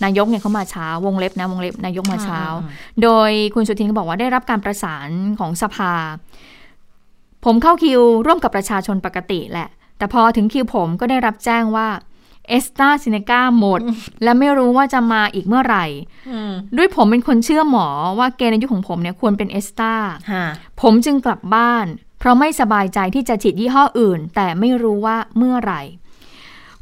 นายกเนี่ยเขามาเช้าวงเล็บนะวงเล็บนายกมาเช้าอืมโดยคุณสุทินก็บอกว่าได้รับการประสานของสภา ผมเข้าคิวร่วมกับประชาชนปกติแหละ แต่พอถึงคิวผมก็ได้รับแจ้งว่าเอสตาซิเนกาหมด และไม่รู้ว่าจะมาอีกเมื่อไหร่อืมด้วยผมเป็นคนเชื่อหมอว่าเกณฑ์อายุของผมเนี่ยควรเป็นเอสตาฮะผมจึงกลับบ้าน เพราะไม่สบายใจที่จะฉีดยี่ห้ออื่น แต่ไม่รู้ว่าเมื่อไหร่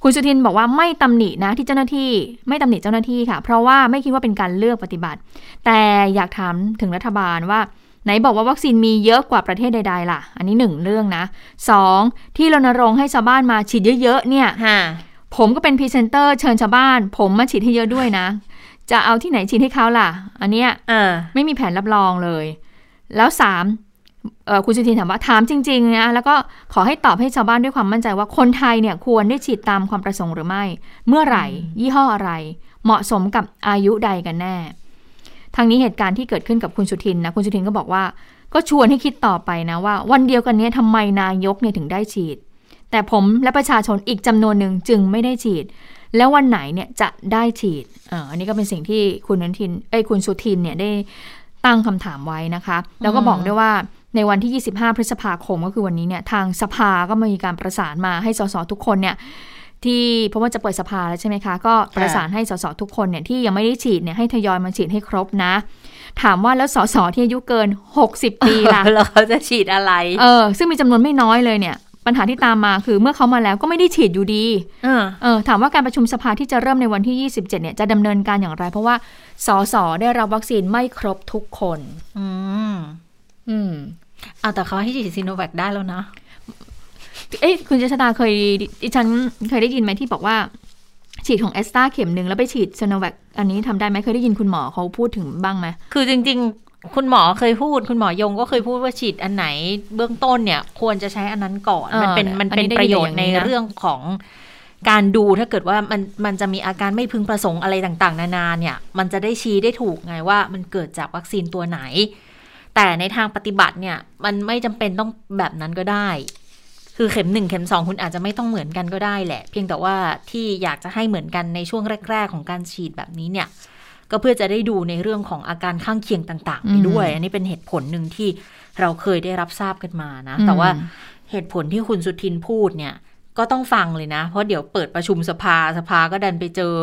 คุณสุทินบอกว่าไม่ตำหนินะที่เจ้าหน้าที่ ไม่ตำหนิเจ้าหน้าที่ค่ะ เพราะว่าไม่คิดว่าเป็นการเลือกปฏิบัติ แต่อยากถามถึงรัฐบาลว่า ไหนบอกว่าวัคซีนมีเยอะกว่าประเทศใด ๆ ล่ะ อันนี้หนึ่งเรื่องนะสองที่รณรงค์ให้ชาวบ้านมาฉีดเยอะๆเนี่ยฮะผมก็เป็นพรีเซนเตอร์เชิญชาวบ้าน ผมมาฉีดให้เยอะด้วยนะ จะเอาที่ไหนฉีดให้เขาล่ะ อันเนี้ยเออไม่มีแผนรับรองเลย แล้วสามเอ่อคุณสุทินถามว่าถามจริงๆนะแล้วก็ขอให้ตอบให้ชาวบ้านด้วยความมั่นใจว่าคนไทยเนี่ยควรได้ฉีดตามความประสงค์หรือไม่ เมื่อไหร่ ยี่ห้ออะไร เหมาะสมกับอายุใดกันแน่ ทางนี้เหตุการณ์ที่เกิดขึ้นกับคุณสุทินนะคุณสุทินก็บอกว่า ก็ชวนให้คิดต่อไปนะว่า วันเดียวกันนี้ทำไมนายกเนี่ยถึงได้ฉีด แต่ผมและประชาชนอีกจำนวนหนึ่งจึงไม่ได้ฉีด แล้ววันไหนเนี่ยจะได้ฉีดอันนี้ก็เป็นสิ่งที่คุณอนุทินเอ้ยคุณสุทินเนี่ยได้ตั้งคำถามไว้นะคะ แล้วก็บอกด้วยว่าในวันที่ 25 พฤษภาคมก็คือวันนี้เนี่ยทางสภาก็มีการประสานมาให้สสทุกคนเนี่ย ที่เพราะว่าจะเปิดสภาแล้วใช่ไหมคะ ก็ประสานให้สสทุกคนเนี่ยที่ยังไม่ได้ฉีดเนี่ยให้ทยอยมาฉีดให้ครบนะ ถามว่าแล้วสสที่อายุเกิน 60 ปีล่ะแล้วเขาจะฉีดอะไรเออซึ่งมีจำนวนไม่น้อยเลยเนี่ย ปัญหาที่ตามมาคือเมื่อเขามาแล้วก็ไม่ได้ฉีดอยู่ดีเออเออถามว่าการประชุมสภาที่จะเริ่มในวันที่ 27 เนี่ยจะดำเนินการอย่างไร เพราะว่าสสได้รับวัคซีนไม่ครบทุกคน อืมอืมเอาแต่เขาให้ฉีดซีโนแวคได้แล้วนะ เอ้ยคุณเจษดาเคยดิฉันเคยได้ยินไหมที่บอกว่า ฉีดของแอสตราเข็มหนึ่งแล้วไปฉีดซโนแวคอันนี้ทำได้ไหมเคยได้ยินคุณหมอเขาพูดถึงบ้างไหมคือจริง ๆ คุณหมอเคยพูด คุณหมอยงก็เคยพูดว่าฉีดอันไหน เบื้องต้นเนี่ย ควรจะใช้อันนั้นก่อนเออมันเป็นมันเป็นอันนี้ได้ประโยชยินน์อในย่างนี้นะเรื่องของการดูถ้าเกิดว่ามันมันจะมีอาการไม่พึงประสงค์อะไรต่างๆ นานาเนี่ย มันจะได้ชี้ได้ถูกไงว่ามันเกิดจากวัคซีนตัวไหน แต่ในทางปฏิบัติเนี่ย มันไม่จำเป็นต้องแบบนั้นก็ได้ คคือเข็มหนึ่งเข็มสองคุณอาจจะไม่ต้องเหมือนกันก็ได้แหละ เพียงแต่ว่าที่อยากจะให้เหมือนกันในช่วงแรก ๆ ของการฉีดแบบนี้เนี่ย ก็เพื่อจะได้ดูในเรื่องของอาการข้างเคียงต่างๆไปด้วย อันนี้เป็นเหตุผลหนึ่งที่เราเคยได้รับทราบกันมานะ แต่ว่าเหตุผลที่คุณสุทินพูดเนี่ย ก็ต้องฟังเลยนะ เพราะเดี๋ยวเปิดประชุมสภาสภาก็ดันไปเจอ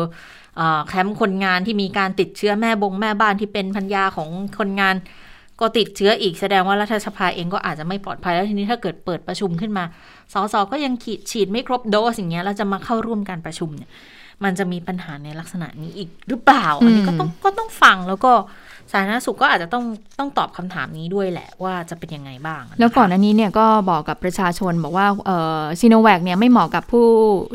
เออแคมป์คนงานที่มีการติดเชื้อแม่บงแม่บ้านที่เป็นพันยาของคนงาน ก็ติดเชื้ออีกแสดงว่ารัฐสภาเองก็อาจจะไม่ปลอดภัยแล้วทีนี้ถ้าเกิดเปิดประชุมขึ้นมาสสก็ยังฉีดฉีดไม่ครบโดสอย่างเงี้ยแล้วจะมาเข้าร่วมการประชุมเนี่ยมันจะมีปัญหาในลักษณะนี้อีกหรือเปล่า อันนี้ก็ต้องก็ต้องฟังแล้วก็ สาธารณสุขก็อาจจะต้องต้องตอบคำถามนี้ด้วยแหละว่าจะเป็นยังไงบ้างะคะแล้วก่อนอันนี้เนี่ยก็บอกกับประชาชนบอกว่าซีโนแวคเนี่ยไม่เหมาะกับผู้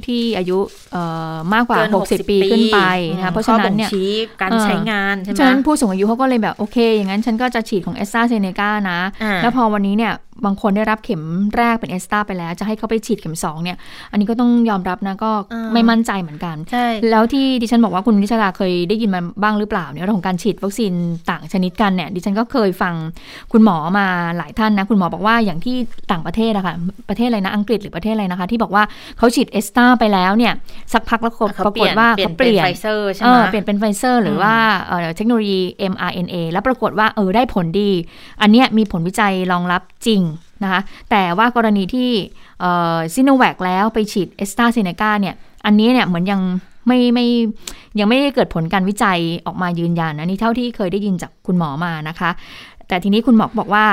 ที่อายุเอ่อมากกว่าเกิน60 ปีขึ้นไปนะคะเพราะฉะนั้นเนี่ยข้อบ่งชี้การใช้งานใช่ไหมฉะนั้นผู้สูงอายุเขาก็เลยแบบโอเค อย่างนั้นฉันก็จะฉีดของเอสตราเซเนกานะอ่าแล้วพอวันนี้เนี่ยบางคนได้รับเข็มแรกเป็นเอสตราไปแล้ว จะให้เขาไปฉีดเข็มสองเนี่ย อันนี้ก็ต้องยอมรับนะก็อ่าไม่มั่นใจเหมือนกันใช่แล้วที่ดิฉันบอกว่าคุณนิชราเคยได้ยินมาบ้างหรือเปล่าเนี่ยเรื่องของการฉีดวัคซีนต่างชนิดกันเนี่ยดิฉันก็เคยฟังคุณหมอมาหลายท่านนะคุณหมอบอกว่าอย่างที่ต่างประเทศอะค่ะประเทศอะไรนะอังกฤษหรือประเทศอะไรนะคะ ที่บอกว่าเขาฉีดแอสตราไปแล้วเนี่ยสักพักแล้วเขาปรากฏว่าเขาเปเปลี่ลี่ยยนนเป็นไฟเซอร์ใช่เอไหมอเปลี่ยนเป็นไฟเซอร์หรือว่าเอ่อเทคโนโลยี mRNA แล้วปรากฏว่าเออได้ผลดี อันเนี้ยมีผลวิจัยรองรับจริงนะคะแต่ว่ากรณีที่ซิโนแวคแล้วไปฉีดแอสตราเซเนกาเนี่ยอันนี้เนี่ยเหมือนยัง ไม่ไม่ยังไม่ได้เกิดผลการวิจัยออกมายืนยันนะนี่เท่าที่เคยได้ยินจากคุณหมอมานะคะ แต่ทีนี้คุณหมอบอกว่า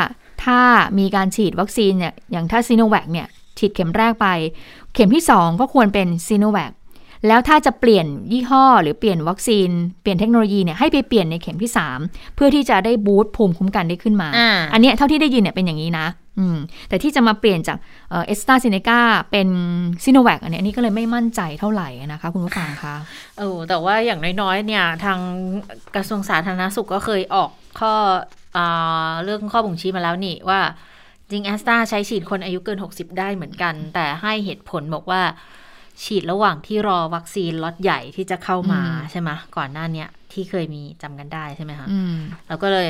ถ้ามีการฉีดวัคซีนเนี่ยอย่างถ้าซีโนแวคเนี่ยฉีดเข็มแรกไป เข็มที่ 2 ก็ควรเป็นซีโนแวค แล้วถ้าจะเปลี่ยนยี่ห้อ หรือเปลี่ยนวัคซีน เปลี่ยนเทคโนโลยีเนี่ยให้ไปเปลี่ยนในเข็มที่ 3 เพื่อที่จะได้บูสต์ภูมิคุ้มกันได้ขึ้นมาอ่าอันเนี้ยเท่าที่ได้ยินเนี่ยเป็นอย่างนี้นะอืมแต่ที่จะมาเปลี่ยนจากแอสตราเซเนกาเป็นซิโนแวคอันเนี้ยอันนี้ก็เลยไม่มั่นใจเท่าไหร่นะคะ คุณผู้ฟังคะเออแต่ว่าอย่างน้อยๆเนี่ยทางกระทรวงสาธารณสุขก็เคยออกข้ออาเรื่องข้อบ่งชี้มาแล้วนี่ว่าจริงแอสตราใช้ฉีดคนอายุเกิน 60 ได้เหมือนกัน แต่ให้เหตุผลบอกว่า ฉีดระหว่างที่รอวัคซีนล็อตใหญ่ที่จะเข้ามาอืมใช่ไหมก่อนหน้าเนี้ยที่เคยมีจำกันได้ใช่ไหมคะอืมแล้วก็เลย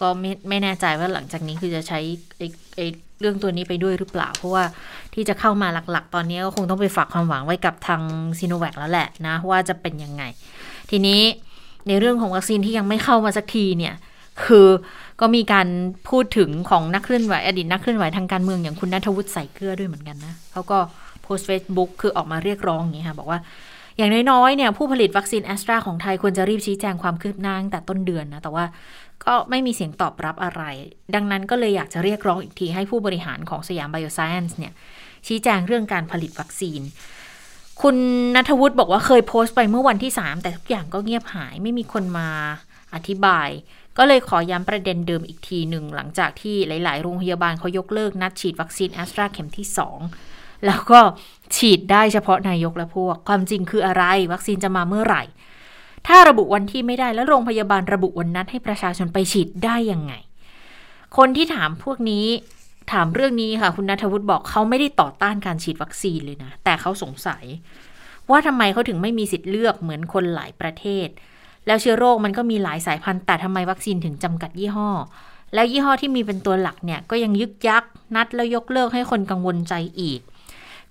ก็ไม่ไม่แน่ใจว่าหลังจากนี้คือจะใช้ไอ้ไอ้เรื่องตัวนี้ไปด้วยหรือเปล่า เพราะว่าที่จะเข้ามาหลักๆ ตอนนี้ก็คงต้องไปฝากความหวังไว้กับทางซีโนแวคแล้วแหละนะว่าจะเป็นยังไง ทีนี้ในเรื่องของวัคซีนที่ยังไม่เข้ามาสักทีเนี่ย คือก็มีการพูดถึงของนักเคลื่อนไหวอดีตนักเคลื่อนไหวทางการเมืองอย่างคุณณัฐวุฒิใสยเกื้อด้วยเหมือนกันนะเขาก็โพ สต์เฟซบุ๊กคือออกมาเรียกร้องอย่างนี้ค่ะบอกว่าอย่างน้อยๆเนี่ยผู้ผลิตวัคซีนแอสตราของไทยควรจะรีบชี้แจงความคืบหน้าตั้งแต่ต้นเดือนนะ แต่ว่าก็ไม่มีเสียงตอบรับอะไร ดังนั้นก็เลยอยากจะเรียกร้องอีกทีให้ผู้บริหารของสยามไบโอไซเอนซ์เนี่ย ชี้แจงเรื่องการผลิตวัคซีน คุณณัฐวุฒิบอกว่าเคยโพสต์ไปเมื่อวันที่ 3 แต่ทุกอย่างก็เงียบหายไม่มีคนมาอธิบาย ก็เลยขอย้ำประเด็นเดิมอีกทีหนึ่งหลังจากที่หลาย ๆ โรงพยาบาลเขายกเลิกนัดฉีดวัคซีนแอสตราเข็มที่ 2 แล้วก็ฉีดได้เฉพาะนายกและพวก ความจริงคืออะไร วัคซีนจะมาเมื่อไหร่ ถ้าระบุวันที่ไม่ได้แล้วโรงพยาบาลระบุวันนัดให้ประชาชนไปฉีดได้ยังไง คนที่ถามพวกนี้ถามเรื่องนี้ค่ะ คุณนัทวุฒิบอกเขาไม่ได้ต่อต้านการฉีดวัคซีนเลยนะ แต่เขาสงสัย ว่าทำไมเขาถึงไม่มีสิทธิ์เลือกเหมือนคนหลายประเทศ แล้วเชื้อโรคมันก็มีหลายสายพันธุ์แต่ทำไมวัคซีนถึงจำกัดยี่ห้อ แล้วยี่ห้อที่มีเป็นตัวหลักเนี่ยก็ยังยึกยักนัดแล้วยกเลิกให้คนกังวลใจอีก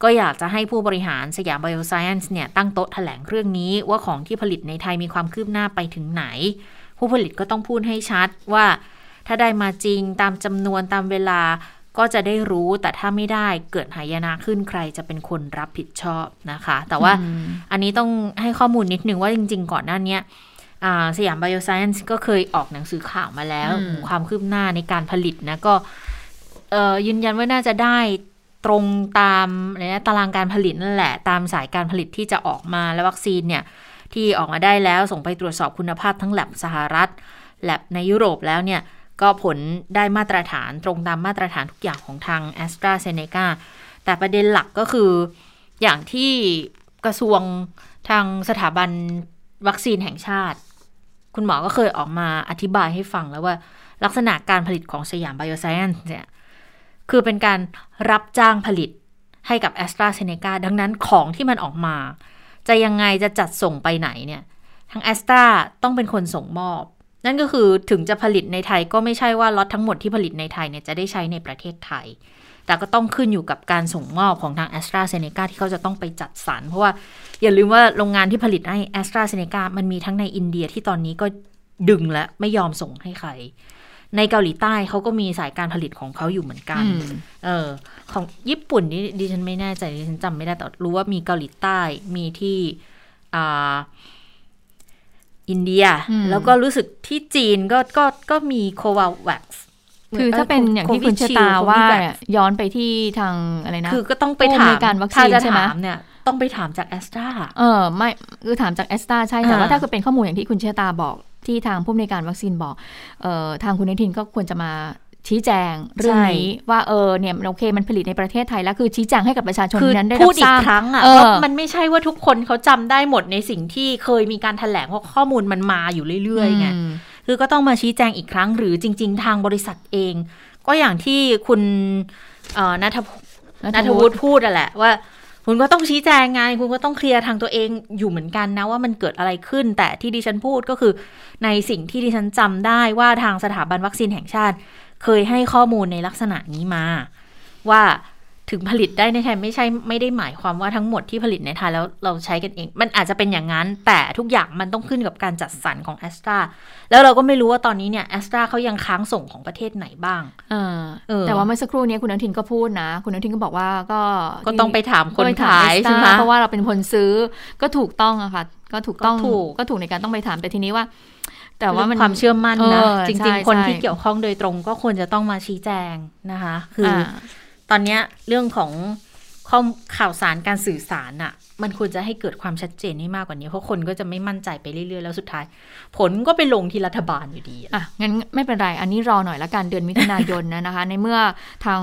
ก็อยากจะให้ผู้บริหารสยามไบโอไซเอนซ์เนี่ยตั้งโต๊ะแถลงเรื่องนี้ว่าของที่ผลิตในไทยมีความคืบหน้าไปถึงไหน ผู้ผลิตก็ต้องพูดให้ชัดว่า ถ้าได้มาจริงตามจำนวนตามเวลาก็จะได้รู้แต่ถ้าไม่ได้เกิดหายนะขึ้นใครจะเป็นคนรับผิดชอบนะคะ แต่ว่าอันนี้ต้องให้ข้อมูลนิดนึงว่าจริง ๆ ก่อนหน้าเนี้ยอ่าสยามไบโอไซเอนซ์ก็เคยออกหนังสือข่าวมาแล้วอืมความคืบหน้าในการผลิตนะก็เอ่อยืนยันว่าน่าจะได้ ตรงตามอะไรนะตารางการผลิตนั่นแหละ ตามสายการผลิตที่จะออกมาและวัคซีนเนี่ยที่ออกมาได้แล้วส่งไปตรวจสอบคุณภาพทั้งแลบสหรัฐแลบในยุโรปแล้วเนี่ย ก็ผลได้มาตรฐานตรงตามมาตรฐานทุกอย่างของทาง a s t r a z เซ e c a แต่ประเด็นหลักก็คืออย่างที่กระทรวงทางสถาบันวัคซีนแห่งชาติ คุณหมอก็เคยออกมาอธิบายให้ฟังแล้วว่าลักษณะการผลิตของสยามไบโอไซเอนซ์เนี่ย คือเป็นการรับจ้างผลิตให้กับ AstraZeneca ดังนั้นของที่มันออกมา จะยังไงจะจัดส่งไปไหนเนี่ยทาง a s t r a ต้องเป็นคนส่งมอบ นั่นก็คือถึงจะผลิตในไทยก็ไม่ใช่ว่าล็อตทั้งหมดที่ผลิตในไทยเนี่ยจะได้ใช้ในประเทศไทย แต่แต่ก็ต้องขึ้นอยู่กับการส่งมอบของทางแอสตราเซเนกาที่เขาจะต้องไปจัดสรรเพราะว่าอย่าลืมว่าโรงงานที่ผลิตให้แอสตราเซเนกามันมีทั้งในอินเดียที่ตอนนี้ก็ดึงและไม่ยอมส่งให้ใคร ในเกาหลีใต้เขาก็มีสายการผลิตของเขาอยู่เหมือนกันอืมเออ ของญี่ปุ่นนี่ดิฉันไม่แน่ใจดิฉันจำไม่ได้แต่รู้ว่ามีเกาหลีใต้มีที่อ่าอินเดียอืมแล้วก็รู้สึกที่จีนก็ก็ก็มีโควาวัคคือถ้าเป็นอย่างที่คุณเชตาว่าเนี่ยย้อนไปที่ทางอะไรนะ คือก็ต้องไปผู้ถาอำนมวยการวัคซีนถ้าจะใช่ไหมถามเนี่ยต้องไปถามจากแอสตราเออไม่คือถามจากแอสตราใช่แต่ว่าอ่าถ้าเกิดเป็นข้อมูลอย่างที่คุณเชษตาบอก ที่ทางผู้อำนวยการวัคซีนบอกเอ่อทางคุณนิทินก็ควรจะมาชี้แจงเรื่องนี้ว่าเออเนี่ยโอเคมันผลิตในประเทศไทยแล้วคือชี้แจงให้กับประชาชนคือนั้นได้พูรัดบอีทกราบครั้งอะเออว่ามันไม่ใช่ว่าทุกคนเขาจำได้หมดในสิ่งที่เคยมีการแถลงเพราะข้อมูลมันมาอยู่เรื่อยๆไงอืมคือก็ต้องมาชี้แจงอีกครั้ง หรือจริง ๆ ทางบริษัทเอง ก็อย่างที่คุณเอ่อนัทพนัทวุฒิพูดอะแหละว่า คุณก็ต้องชี้แจงไง คุณก็ต้องเคลียร์ทางตัวเองอยู่เหมือนกันนะว่ามันเกิดอะไรขึ้น แต่ที่ดิฉันพูดก็คือ ในสิ่งที่ดิฉันจำได้ว่าทางสถาบันวัคซีนแห่งชาติ เคยให้ข้อมูลในลักษณะนี้มา ว่า ถึงผลิตได้ในไทยไม่ใช่ไม่ได้หมายความว่าทั้งหมดที่ผลิตในไทยแล้วเราใช้กันเอง มันอาจจะเป็นอย่างนั้น แต่ทุกอย่างมันต้องขึ้นกับการจัดสรรของแอสตราแล้วเราก็ไม่รู้ว่าตอนนี้เนี่ยแอสตราเขายังค้างส่งของประเทศไหนบ้างเออเออแต่ว่าเมื่อสักครู่นี้คุณอนุทินก็พูดนะ คุณอนุทินก็บอกว่าก็ก็ต้องไปถามคนก็ไปถขายเอสตใช่ไหมเพราะว่าเราเป็นคนซื้อก็ถูกต้องอะค่ะก็ถูกต้องก็ถูกก็ถูกในการต้องไปถามแต่ทีนี้ว่าแต่ว่ามันความเชื่อมั่นนะเออจใช่ริง ๆ คนใช่ที่เกี่ยวข้องโดยตรงก็ควรจะต้องมาชี้แจงนะคะ คือออ่า ตอนนี้เรื่องของข้อข่าวสารการสื่อสารอะมันควรจะให้เกิดความชัดเจนให้มากกว่านี้ เพราะคนก็จะไม่มั่นใจไปเรื่อยๆ แล้วสุดท้าย ผลก็ไปลงที่รัฐบาลอยู่ดี อะ งั้นไม่เป็นไร อันนี้รอหน่อยละกันเดือนมิถุนายนนะนะคะ ในเมื่อทาง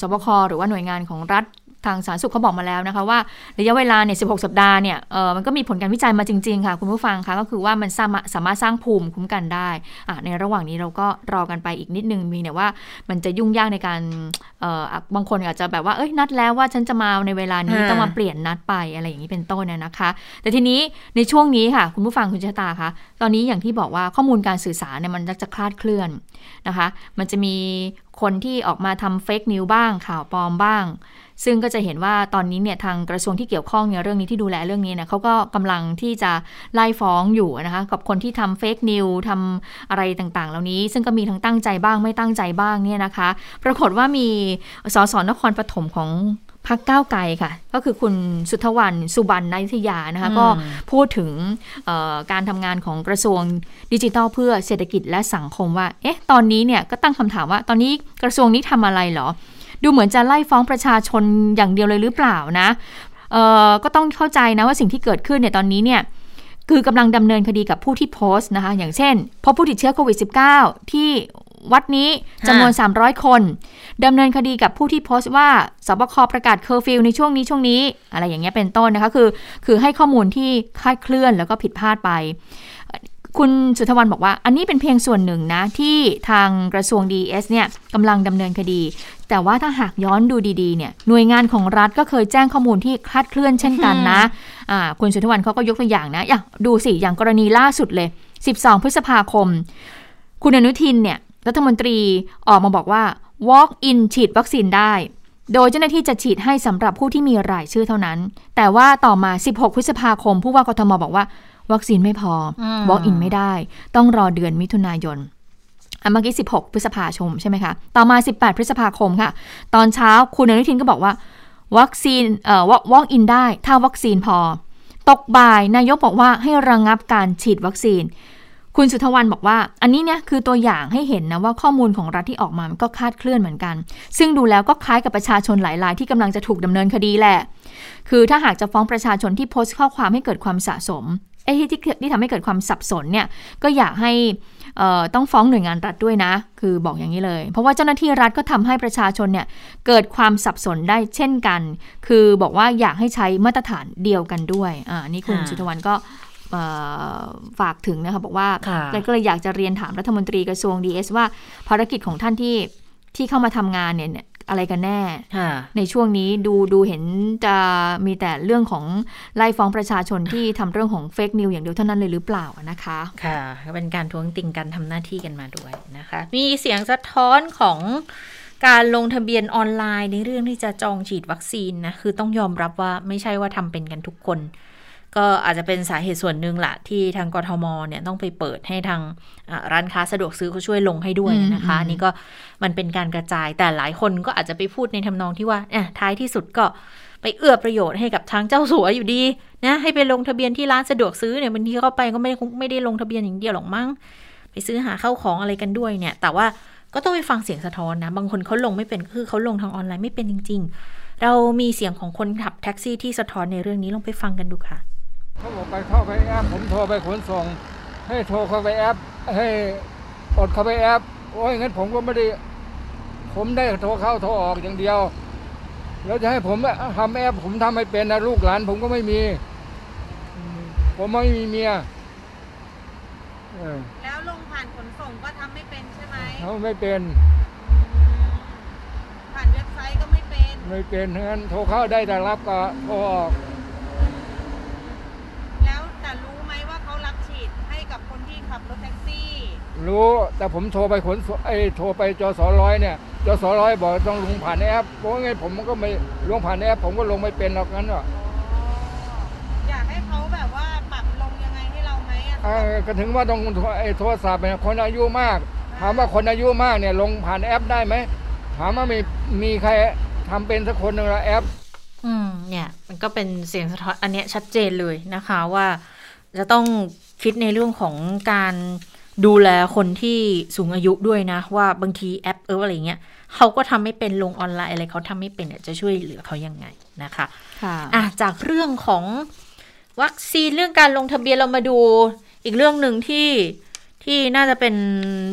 สบคหรือว่าหน่วยงานของรัฐ ทางสาธารณสุขเขาบอกมาแล้วนะคะว่าระยะเวลาเนี่ย 16 สัปดาห์เนี่ย เออมันก็มีผลการวิจัยมาจริง ๆ ค่ะ คุณผู้ฟังคะก็คือว่ามันสามารถสามารถสร้างภูมิคุ้มกันได้อะในระหว่างนี้เราก็รอกันไปอีกนิดนึงมีเนี่ยว่ามันจะยุ่งยากในการ เอ่ออะบางคนอาจจะแบบว่า เอ้ย นัดแล้วว่าฉันจะมาในเวลานี้อ่าต้องมาเปลี่ยนนัดไปอะไรอย่างนี้เป็นต้นนะนะคะ แต่ทีนี้ในช่วงนี้ค่ะ คุณผู้ฟังคุณชะตาคะ ตอนนี้อย่างที่บอกว่าข้อมูลการสื่อสารเนี่ยมันจะคลาดเคลื่อนนะคะ มันจะมี คนที่ออกมาทำเฟกนิวบ้างข่าวปลอมบ้าง ซึ่งก็จะเห็นว่าตอนนี้เนี่ยทางกระทรวงที่เกี่ยวข้องเนี่ยเรื่องนี้ที่ดูแลเรื่องนี้เนี่ยเขาก็กำลังที่จะไล่ฟ้องอยู่นะคะกับคนที่ทำเฟกนิวทำอะไรต่างๆ เหล่านี้ ซึ่งก็มีทั้งตั้งใจบ้างไม่ตั้งใจบ้างเนี่ยนะคะ ปรากฏว่ามีสสนครปฐมของ พักก้าวไกลค่ะ ก็คือคุณสุทธวันสุบรรณนายุทธยานะคะอืมก็พูดถึงเอ่อการทำงานของกระทรวงดิจิทัลเพื่อเศรษฐกิจและสังคมว่า เอ๊ะ ตอนนี้เนี่ยก็ตั้งคำถามว่า ตอนนี้กระทรวงนี้ทำอะไรเหรอ ดูเหมือนจะไล่ฟ้องประชาชนอย่างเดียวเลยหรือเปล่านะเอ่อก็ต้องเข้าใจนะว่าสิ่งที่เกิดขึ้นเนี่ยตอนนี้เนี่ยคือกำลังดำเนินคดีกับผู้ที่โพสต์นะคะ อย่างเช่น พบผู้ติดเชื้อโควิด -19 ที่ วัดนี้จำนวน 300 คนดำเนินคดีกับผู้ที่โพสต์ว่าสบคประกาศเคอร์ฟิวในช่วงนี้ช่วงนี้ อะไรอย่างเงี้ยเป็นต้นนะคะคือ คือให้ข้อมูลที่คลาดเคลื่อนแล้วก็ผิดพลาดไป คุณสุทธวันบอกว่า อันนี้เป็นเพียงส่วนหนึ่งนะ ที่ทางกระทรวง DS เนี่ยกำลังดำเนินคดี แต่ว่าถ้าหากย้อนดูดีๆเนี่ยหน่วยงานของรัฐก็เคยแจ้งข้อมูลที่คลาดเคลื่อนเช่นกันนะอ่าคุณสุทธวันเขาก็ยกตัวอย่างนะอย่างดูสิอย่างกรณีล่าสุดเลย 12 พฤษภาคม คุณอนุทินเนี่ย รัฐมนตรีออกมาบอกว่า walk in ฉีดวัคซีนได้ โดยเจ้าหน้าที่จะฉีดให้สำหรับผู้ที่มีรายชื่อเท่านั้น แต่ว่าต่อมา 16 พฤษภาคม ผู้ว่ากทมบอกว่า วัคซีนไม่พออม walk in ไม่ได้ ต้องรอเดือนมิถุนายนอะเมื่อกี้ 16 พฤษภาคมใช่ไหมคะ ต่อมา 18 พฤษภาคมค่ะ ตอนเช้าคุณอนุทินก็บอกว่า วัคซีนเอ่อ walk in ได้ ถ้าวัคซีนพอ ตกบ่ายนายกบอกว่าให้ระงงับการฉีดวัคซีน คุณสุทธวันบอกว่า อันนี้เนี่ยคือตัวอย่างให้เห็นนะว่าข้อมูลของรัฐที่ออกมามันก็คลาดเคลื่อนเหมือนกัน ซึ่งดูแล้วก็คล้ายกับประชาชนหลายรายที่กำลังจะถูกดำเนินคดีแหละ คือถ้าหากจะฟ้องประชาชนที่โพสต์ข้อความให้เกิดความสะสมไอ้ที่ที่ที่ทำให้เกิดความสับสนเนี่ยก็อยากให้เอ่อต้องฟ้องหน่วยงานรัฐด้วยนะ คือบอกอย่างนี้เลย เพราะว่าเจ้าหน้าที่รัฐก็ทำให้ประชาชนเนี่ยเกิดความสับสนได้เช่นกัน คือบอกว่าอยากให้ใช้มาตรฐานเดียวกันด้วยอ่านี่คุณค่ะสุทธวันก็เอ่อ ฝากถึงนะคะบอกว่าค่ะก็เลยอยากจะเรียนถามรัฐมนตรีกระทรวง DS ว่าภารกิจของท่านที่ที่เข้ามาทำงานเนี่ยเนี่ยอะไรกันแน่ค่ะในช่วงนี้ดูดูเห็นจะมีแต่เรื่องของไล่ฟ้องประชาชนที่ทำเรื่องของเฟกนิวอย่างเดียวเท่านั้นเลยหรือเปล่านะคะ ค่ะก็เป็นการทวงติงกันทำหน้าที่กันมาด้วยนะคะ มีเสียงสะท้อนของการลงทะเบียนออนไลน์ในเรื่องที่จะจองฉีดวัคซีนนะ คือต้องยอมรับว่าไม่ใช่ว่าทำเป็นกันทุกคน ก็อาจจะเป็นสาเหตุส่วนหนึ่งแหละที่ทางกทมเนี่ยต้องไปเปิดให้ทางอ่าร้านค้าสะดวกซื้อเขาช่วยลงให้ด้วยนะคะอืมอันนี่ก็มันเป็นการกระจายแต่หลายคนก็อาจจะไปพูดในทำนองที่ว่าเอ่ท้ายที่สุดก็ไปเอื้อประโยชน์ให้กับทางเจ้าสัวอยู่ดีนะให้ไปลงทะเบียนที่ร้านสะดวกซื้อเนี่ยบางทีเข้าไปก็ไม่ได้ไม่ได้ลงทะเบียนอย่างเดียวหรอกมั้งไปซื้อหาเข้าของอะไรกันด้วยเนี่ย แต่ว่าก็ต้องไปฟังเสียงสะท้อนนะ บางคนเขาลงไม่เป็นคือเขาลงทางออนไลน์ไม่เป็นจริง ๆ เรามีเสียงของคนขับแท็กซี่ที่สะท้อนในเรื่องนี้ลองไปฟังกันดูค่ะ เขาบอกไปเข้าไปแอปผมโทรไปขนส่ง ให้โทรเข้าไปแอป ให้กดเข้าไปแอป โอ้ยงั้นผมก็ไม่ได้ ผมได้โทรเข้าโทรออกอย่างเดียว แล้วจะให้ผมทำแอป ผมทำไม่เป็นนะลูกหลาน ผมก็ไม่มีอืมผมไม่มีเมียเออแล้วลงผ่านขนส่งก็ทำไม่เป็นใช่ไหมเขาไม่เป็น ผ่านเว็บไซต์ก็ไม่เป็น ไม่เป็นงั้นโทรเข้าได้แต่รับก็โทรออก แล้วแต่รู้ไหมว่าเขารับฉีดให้กับคนที่ขับรถแท็กซี่ รู้แต่ผมโทรไปขนส่งไอ้ยโทรไปจสร้อยเนี่ยจสร้อยบอกต้องลงผ่านแอปเพราะไงผมก็ไม่ลงผ่านแอปผมก็ลงไม่เป็นหรอกงั้นอะอยากให้เขาแบบว่าปรับลงยังไงให้เราไหมอะเออก็ถึงว่าต้องโทรไอ้โทรศัพท์เนี่ยคนอายุมาก ถามว่าคนอายุมากเนี่ยลงผ่านแอปได้ไหมถามว่ามีมีใครทำเป็นสักคนหนึ่งละแอป อืมเนี่ย มันก็เป็นเสียงสะท้อนอันเนี้ยชัดเจนเลยนะคะว่าจะต้องคิดในเรื่องของการ ดูแลคนที่สูงอายุด้วยนะ ว่าบางทีแอปเอออะไรเงี้ยเขาก็ทำไม่เป็นลงออนไลน์อะไรเขาทำไม่เป็นเนี่ยจะช่วยเหลือเขายังไงนะคะค่ะอะจากเรื่องของวัคซีนเรื่องการลงทะเบียนเรามาดูอีกเรื่องหนึ่งที่ที่น่าจะเป็น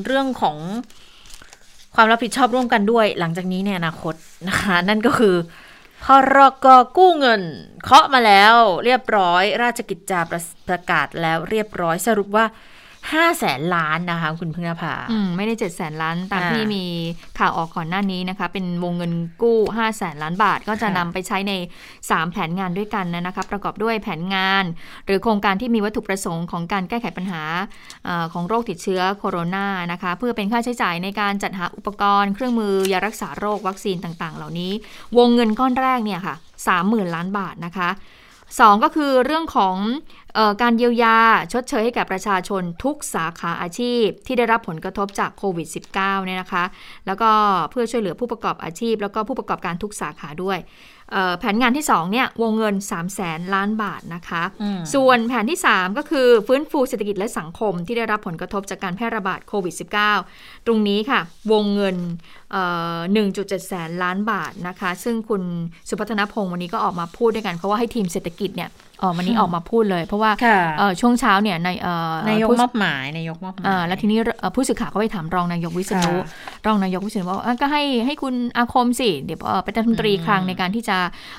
เรื่องของความรับผิดชอบร่วมกันด้วย หลังจากนี้ในอนาคตนะคะนั่นก็คือพรกกู้เงิน เคาะมาแล้ว เรียบร้อย ราชกิจจาประประกาศแล้วเรียบร้อยสรุปว่า ห้าแสนล้านนะคะ คุณพึ่งนภาอืมไม่ได้7จ็ดแสนล้าน ตามอ่าที่มีข่าวออกก่อนหน้านี้นะคะ เป็นวงเงินกู้5 0 0แสนล้านบาท ก็จะค่ะนำไปใช้ใน 3 แผนงานด้วยกันนะคะ ประกอบด้วยแผนงาน หรือโครงการที่มีวัตถุประสงค์ของการแก้ไขปัญหาเออของโรคติดเชื้อโคโรนานะคะ เพื่อเป็นค่าใช้จ่ายในการจัดหาอุปกรณ์ เครื่องมือยารักษาโรควัคซีนต่าง ๆ เหล่านี้ วงเงินก้อนแรกเนี่ยค่ะ30,000ล้านบาทนะคะสองก็คือเรื่องของเออ การเยียวยาชดเชยให้กับประชาชนทุกสาขาอาชีพ ที่ได้รับผลกระทบจากโควิด -19 เนี่ยนะคะ แล้วก็เพื่อช่วยเหลือผู้ประกอบอาชีพ แล้วก็ผู้ประกอบการทุกสาขาด้วยเอ่อแผนงานที่2เนี่ยวงเงิน 3 0 0แสนล้านบาทนะคะอืมส่วนแผนที่ 3 ก็คือฟื้นฟูเศรษฐกิจและสังคมที่ได้รับผลกระทบจากการแพร่ระบาดโควิด -19 ตรงนี้ค่ะ วงเงินเอ่อ1.7 แสนล้านบาทนะคะ ซึ่งคุณสุพัฒนพงศ์วันนี้ก็ออกมาพูดด้วยกันเพราะว่าให้ทีมเศรษฐกิจเนี่ย ออกวันนี้ออกมาพูดเลย เพราะว่าค่ะเอ่อช่วงเช้าเนี่ยในเอ่อนายกผู้มอบหมายนายกมอบหมายอ่าแล้วทีนี้เอ่อผู้สื่อข่าวก็ไปถามรองนายกวิษณุค่ะรองนายกวิษณุบอกว่าอะก็ให้ให้คุณอาคมสิเดี๋ยวเอ่อเป็นรัฐมนตรีอืมคลังในการที่จะ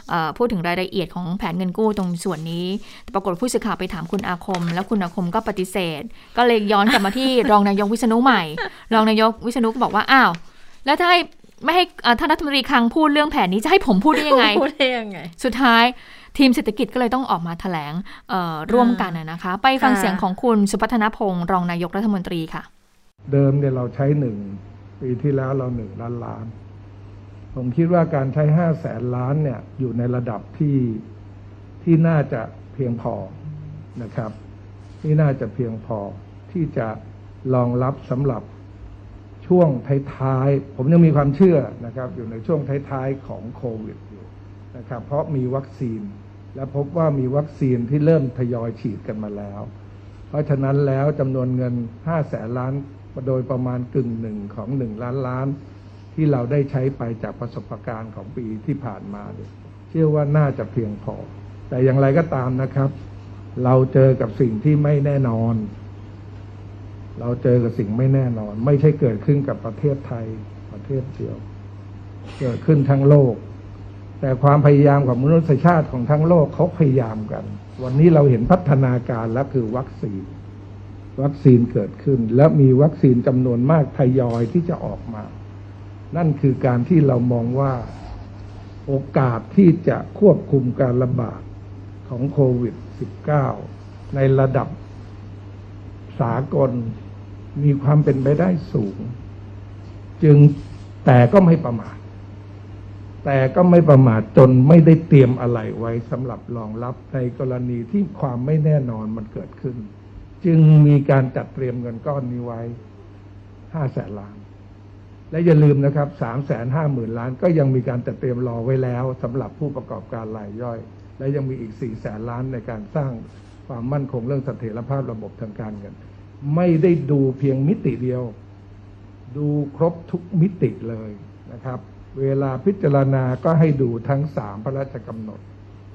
เอ่อพูดถึงรายละเอียดของแผนเงินกู้ตรงส่วนนี้แต่ปรากฏผู้สื่อข่าวไปถามคุณอาคม แล้วคุณอาคมก็ปฏิเสธ ก็เลยย้อนกลับมาที่รองนายกวิษณุใหม่ รองนายกวิษณุก็บอกว่าอ้าวแล้วถ้าให้ไม่ให้เอ่อท่านรัฐมนตรีคลังพูดเรื่องแผนนี้จะให้ผมพูดได้ยังไงพูดได้ยังไงสุดท้าย ทีมเศรษฐกิจก็เลยต้องออกมาแถลงเอ่อร่วมกันนะนะคะ ไปฟังค่ะเสียงของคุณสุพัฒนพงศ์รองนายกรัฐมนตรีค่ะ เดิมเนี่ยเราใช้หนึ่งปีที่แล้วเราหนึ่งล้านล้าน ผมคิดว่าการใช้ห้าแสนล้านเนี่ยอยู่ในระดับที่ที่น่าจะเพียงพอนะครับที่น่าจะเพียงพอที่จะรองรับสำหรับช่วงท้ายๆ ผมยังมีความเชื่อนะครับ อยู่ในช่วงท้ายๆ ของโควิดอยู่นะครับ เพราะมีวัคซีน และพบว่ามีวัคซีนที่เริ่มทยอยฉีดกันมาแล้ว เพราะฉะนั้นแล้วจำนวนเงิน 5 แสนล้าน โดยประมาณกึ่งหนึ่งของ 1 ล้านล้าน ที่เราได้ใช้ไปจากประสบการณ์ของปีที่ผ่านมาเนี่ยเชื่อว่าน่าจะเพียงพอ แต่อย่างไรก็ตามนะครับ เราเจอกับสิ่งที่ไม่แน่นอน เราเจอกับสิ่งไม่แน่นอน ไม่ใช่เกิดขึ้นกับประเทศไทยประเทศเดียว เกิดขึ้นทั้งโลก แต่ความพยายามของมนุษยชาติของทั้งโลกเขาพยายามกัน วันนี้เราเห็นพัฒนาการแล้วคือวัคซีน วัคซีนเกิดขึ้น และมีวัคซีนจำนวนมากทยอยที่จะออกมา นั่นคือการที่เรามองว่าโอกาสที่จะควบคุมการระบาดของโควิด -19 ในระดับสากลมีความเป็นไปได้สูง จึงแต่ก็ไม่ประมาท แต่ก็ไม่ประมาทจนไม่ได้เตรียมอะไรไว้สำหรับรองรับในกรณีที่ความไม่แน่นอนมันเกิดขึ้น จึงมีการจัดเตรียมเงินก้อนนี้ไว้ห้าแสนล้าน และอย่าลืมนะครับสามแสนห้าหมื่นล้าน ก็ยังมีการจัดเตรียมรอไว้แล้วสำหรับผู้ประกอบการรายย่อย และยังมีอีกสี่แสนล้านในการสร้างความมั่นคงเรื่องเสถียรภาพระบบทางการเงิน ไม่ได้ดูเพียงมิติเดียว ดูครบทุกมิติเลยนะครับ เวลาพิจารณาก็ให้ดูทั้งสามพระราชกำหนด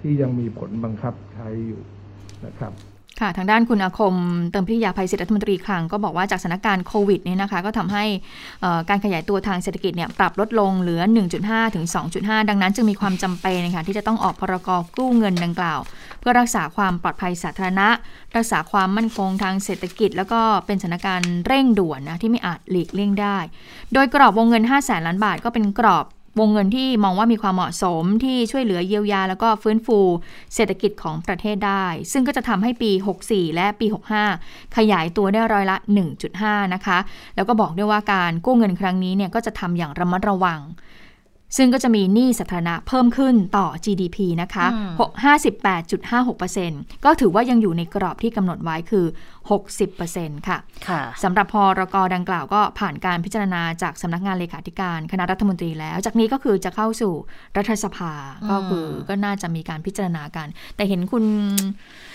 ที่ยังมีผลบังคับใช้อยู่นะครับ ค่ะ ทางด้านคุณอาคมเติมพิทยาภัยศิษย์รัฐมนตรีคลังก็บอกว่าจากสถานการณ์โควิดเนี่ยนะคะ ก็ทำให้การขยายตัวทางเศรษฐกิจเนี่ยปรับลดลงเหลือ 1.5 ถึง 2.5 ดังนั้นจึงมีความจำเป็นนะคะที่จะต้องออกพรกกู้เงินดังกล่าว เพื่อรักษาความปลอดภัยสาธารณะ รักษาความมั่นคงทางเศรษฐกิจ แล้วก็เป็นสถานการณ์เร่งด่วนนะที่ไม่อาจหลีกเลี่ยงได้ โดยกรอบวงเงิน 5 0 0แสนล้านบาทก็เป็นกรอบ วงเงินที่มองว่ามีความเหมาะสมที่ช่วยเหลือเยียวยา แล้วก็ฟื้นฟูเศรษฐกิจของประเทศได้ ซึ่งก็จะทำให้ปี 64 และปี 65 ขยายตัวได้ร้อยละ 1.5 นะคะ แล้วก็บอกด้วยว่าการกู้เงินครั้งนี้เนี่ยก็จะทำอย่างระมัดระวัง ซึ่งก็จะมีหนี้สาธารณะเพิ่มขึ้นต่อ GDP นะคะอืม58.56%ก็ถือว่ายังอยู่ในกรอบที่กำหนดไว้คือ 60%ค่ะค่ะสำหรับพรกดังกล่าวก็ผ่านการพิจารณาจากสำนักงานเลขาธิการคณะรัฐมนตรีแล้ว จากนี้ก็คือจะเข้าสู่รัฐสภาอืมก็คือก็น่าจะมีการพิจารณากัน แต่เห็นคุณเอ่อ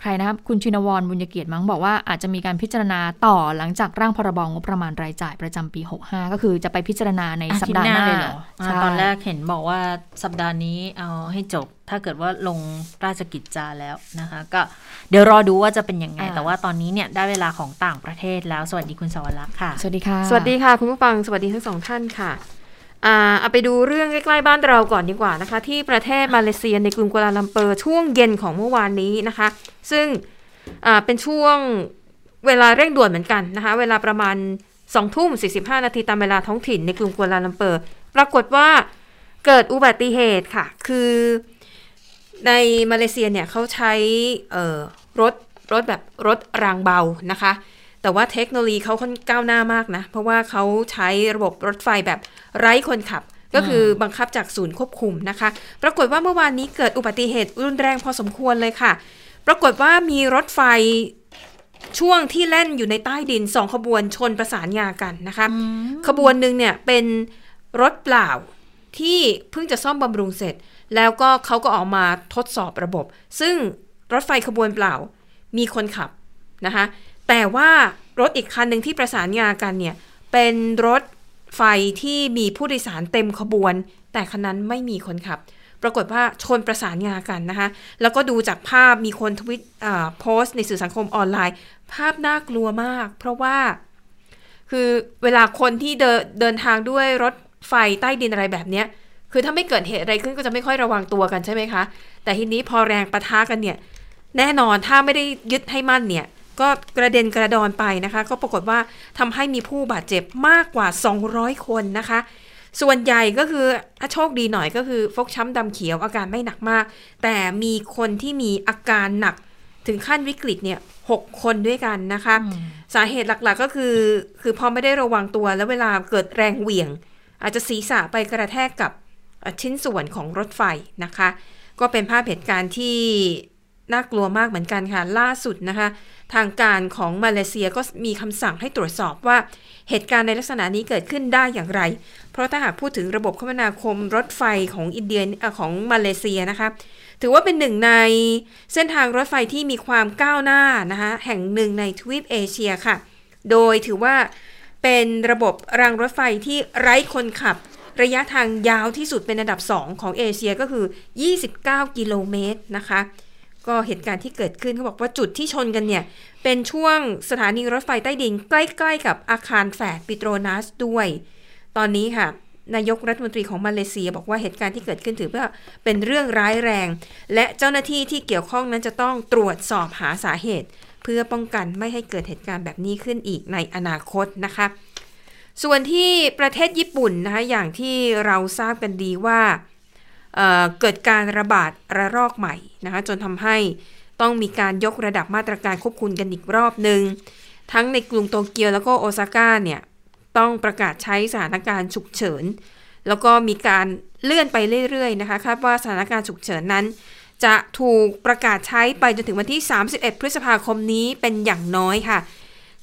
ใครนะครับคุณชินวรบุญยเกียรติมั้งบอกว่าอาจจะมีการพิจารณาต่อหลังจากร่างพรบงบประมาณรายจ่ายประจำปี 65 ก็คือจะไปพิจารณาในสัปดาห์หน้าเลยเหรออ่าใช่ตอนแรกเห็นบอกว่าสัปดาห์นี้เอาให้จบ ถ้าเกิดว่าลงราชกิจจาแล้วนะคะ ก็เดี๋ยวรอดูว่าจะเป็นยังไง แต่ว่าตอนนี้เนี่ยได้เวลาของต่างประเทศแล้ว สวัสดีคุณสวรักษ์ค่ะ สวัสดีค่ะ สวัสดีค่ะ คุณผู้ฟัง สวัสดีทั้งสองท่านค่ะ อ่าเอาไปดูเรื่องใกล้ๆบ้านเราก่อนดีกว่านะคะ ที่ประเทศมาเลเซียในกรุงกัวลาลัมเปอร์ช่วงเย็นของเมื่อวานนี้นะคะ ซึ่งอ่าเป็นช่วงเวลาเร่งด่วนเหมือนกันนะคะ เวลาประมาณ2ทุ่ม45 นาทีตามเวลาท้องถิ่นในกรุงกัวลาลัมเปอร์ ปรากฏว่าเกิดอุบัติเหตุค่ะ คือในมาเลเซียเนี่ยเขาใช้เอ่อรถรถแบบรถรางเบานะคะ แต่ว่าเทคโนโลยีเขาค่อนก้าวหน้ามากนะ เพราะว่าเขาใช้ระบบรถไฟแบบไร้คนขับ ก็คือบังคับจากศูนย์ควบคุมนะคะ ปรากฏว่าเมื่อวานนี้เกิดอุบัติเหตุรุนแรงพอสมควรเลยค่ะ ปรากฏว่ามีรถไฟช่วงที่แล่นอยู่ในใต้ดินสองขบวนชนประสานงากันนะคะ ขบวนหนึ่งเนี่ยเป็นรถเปล่าที่เพิ่งจะซ่อมบำรุงเสร็จ แล้วก็เขาก็ออกมาทดสอบระบบ ซึ่งรถไฟขบวนเปล่ามีคนขับนะคะ แต่ว่ารถอีกคันหนึ่งที่ประสานงากันเนี่ย เป็นรถไฟที่มีผู้โดยสารเต็มขบวน แต่คันนั้นไม่มีคนขับ ปรากฏว่าชนประสานงากันนะคะ แล้วก็ดูจากภาพมีคนทวิตอ่าโพสต์ในสื่อสังคมออนไลน์ ภาพน่ากลัวมาก เพราะว่า คือเวลาคนที่เดินเดินทางด้วยรถไฟใต้ดินอะไรแบบเนี้ยคือถ้าไม่เกิดเหตุอะไรขึ้นก็จะไม่ค่อยระวังตัวกันใช่ไหมคะ แต่ทีนี้พอแรงประทะกันเนี่ย แน่นอนถ้าไม่ได้ยึดให้มั่นเนี่ย ก็กระเด็นกระดอนไปนะคะ ก็ปรากฏว่าทำให้มีผู้บาดเจ็บมากกว่า 200 คนนะคะ ส่วนใหญ่ก็คือถ้าโชคดีหน่อยก็คือ ฟกช้ำดำเขียวอาการไม่หนักมาก แต่มีคนที่มีอาการหนักถึงขั้นวิกฤตเนี่ยหกคนด้วยกันนะคะ สาเหตุหลักๆก็คือ คือพอไม่ได้ระวังตัวแล้วเวลาเกิดแรงเหวี่ยง อาจจะศีรษะไปกระแทกกับเอ่อชิ้นส่วนของรถไฟนะคะ ก็เป็นภาพเหตุการณ์ที่ น่ากลัวมากเหมือนกันค่ะ ล่าสุดนะคะ ทางการของมาเลเซียก็มีคำสั่งให้ตรวจสอบว่า เหตุการณ์ในลักษณะนี้เกิดขึ้นได้อย่างไร เพราะถ้าหากพูดถึงระบบคมนาคมรถไฟของอินเดียของมาเลเซียนะคะ ถือว่าเป็นหนึ่งในเส้นทางรถไฟที่มีความก้าวหน้านะคะแห่งหนึ่งในทวีปเอเชียค่ะ โดยถือว่าเป็นระบบรางรถไฟที่ไร้คนขับ ระยะทางยาวที่สุดเป็นอันดับ 2 ของเอเชียก็คือ 29 กิโลเมตรนะคะ ก็เหตุการณ์ที่เกิดขึ้นเขาบอกว่าจุดที่ชนกันเนี่ย เป็นช่วงสถานีรถไฟใต้ดิน ใกล้ๆกับอาคารแฝดปิโตรนัสด้วย ตอนนี้ค่ะ นายกรัฐมนตรีของมาเลเซีย บอกว่าเหตุการณ์ที่เกิดขึ้นถือว่าเป็นเรื่องร้ายแรง และเจ้าหน้าที่ที่เกี่ยวข้องนั้นจะต้องตรวจสอบหาสาเหตุ เพื่อป้องกันไม่ให้เกิดเหตุการณ์แบบนี้ขึ้นอีกในอนาคตนะคะ ส่วนที่ประเทศญี่ปุ่นนะคะอย่างที่เราทราบกันดีว่า เเกิดการระบาดระลอกใหม่นะคะจนทำให้ต้องมีการยกระดับมาตรการควบคุมกันอีกรอบหนึ่งทั้งในกรุงโตเกียวแล้วก็โอซาก้าเนี่ยต้องประกาศใช้สถานการณ์ฉุกเฉิน แล้วก็มีการเลื่อนไปเรื่อยๆนะคะคาดว่าสถานการณ์ฉุกเฉินนั้น จะถูกประกาศใช้ไปจนถึงวันที่ 31 พฤษภาคมนี้เป็นอย่างน้อยค่ะ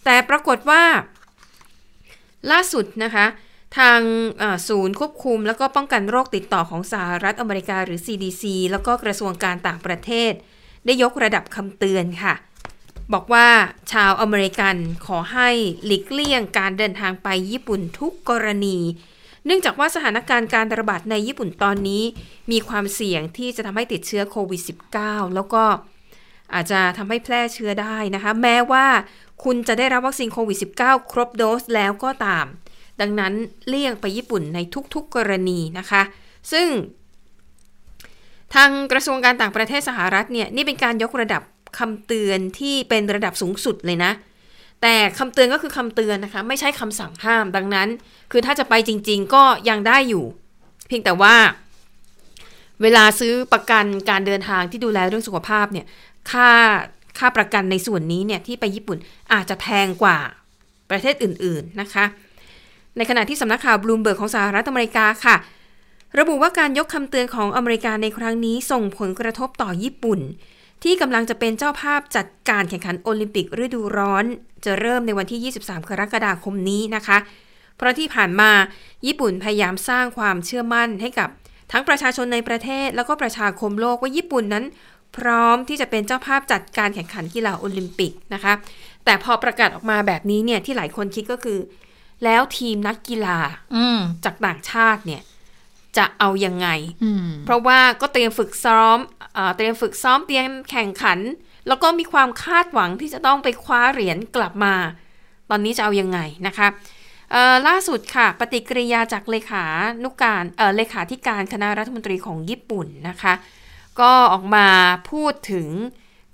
แต่ปรากฏว่า ล่าสุดนะคะ ทางศูนย์ควบคุม แล้วก็ป้องกันโรคติดต่อของสหรัฐอเมริกาหรือ CDC แล้วก็กระทรวงการต่างประเทศ ได้ยกระดับคำเตือนค่ะ บอกว่าชาวอเมริกันขอให้หลีกเลี่ยงการเดินทางไปญี่ปุ่นทุกกรณี เนื่องจากว่าสถานการณ์การระบาดในญี่ปุ่นตอนนี้ มีความเสี่ยงที่จะทำให้ติดเชื้อโควิด -19 แล้วก็อาจจะทำให้แพร่เชื้อได้นะคะ แม้ว่าคุณจะได้รับวัคซีนโควิด -19 ครบโดสแล้วก็ตาม ดังนั้นเลี่ยงไปญี่ปุ่นในทุกๆกรณีนะคะ ซึ่ง ทางกระทรวงการต่างประเทศสหรัฐเนี่ยนี่เป็นการยกระดับคำเตือนที่เป็นระดับสูงสุดเลยนะ แต่คำเตือนก็คือคำเตือนนะคะ ไม่ใช่คำสั่งห้ามดังนั้น คือถ้าจะไปจริง ๆ ก็ยังได้อยู่ เพียงแต่ว่า เวลาซื้อประกันการเดินทางที่ดูแลเรื่องสุขภาพเนี่ยค่าค่าประกันในส่วนนี้เนี่ยที่ไปญี่ปุ่นอาจจะแพงกว่าประเทศอื่น ๆนะคะ ในขณะที่สำนักข่าวบลูมเบิร์กของสหรัฐอเมริกาค่ะ ระบุว่าการยกคำเตือนของอเมริกาในครั้งนี้ส่งผลกระทบต่อญี่ปุ่น ที่กำลังจะเป็นเจ้าภาพจัดการแข่งขันโอลิมปิกฤดูร้อน จะเริ่มในวันที่ 23 กรกฎาคมนี้นะคะ เพราะที่ผ่านมาญี่ปุ่นพยายามสร้างความเชื่อมั่นให้กับทั้งประชาชนในประเทศแล้วก็ประชาคมโลกว่าญี่ปุ่นนั้น พร้อมที่จะเป็นเจ้าภาพจัดการแข่งขันกีฬาโอลิมปิกนะคะ แต่พอประกาศออกมาแบบนี้เนี่ยที่หลายคนคิดก็คือ แล้วทีมนักกีฬาจากต่างชาติเนี่ย จะเอายังไง เพราะว่าก็เตรียมฝึกซ้อมอเตรียมฝึกซ้อมเตรียมแข่งขัน แล้วก็มีความคาดหวังที่จะต้องไปคว้าเหรียญกลับมา ตอนนี้จะเอายังไงนะคะล่าสุดค่ะ ปฏิกิริยาจากเลขานุกการเลขาธิการคณะรัฐมนตรีของญี่ปุ่นนะคะ ก็ออกมาพูดถึง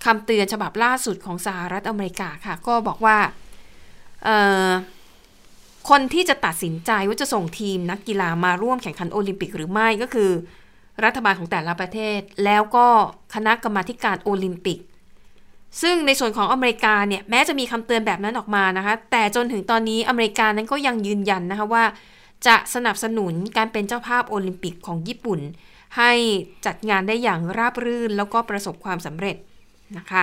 คำเตือนฉบับล่าสุดของสหรัฐอเมริกาค่ะ ก็บอกว่า คนที่จะตัดสินใจว่าจะส่งทีมนักกีฬามาร่วมแข่งขันโอลิมปิกหรือไม่ก็คือ รัฐบาลของแต่ละประเทศ แล้วก็คณะกรรมาการโอลิมปิก ซึ่งในส่วนของอเมริกาเนี่ยแม้จะมีคำเตือนแบบนั้นออกมานะคะ แต่จนถึงตอนนี้อเมริกานั้นก็ยังยืนยันนะคะว่า จะสนับสนุนการเป็นเจ้าภาพโอลิมปิกของญี่ปุ่น ให้จัดงานได้อย่างราบรื่นแล้วก็ประสบความสำเร็จนะคะ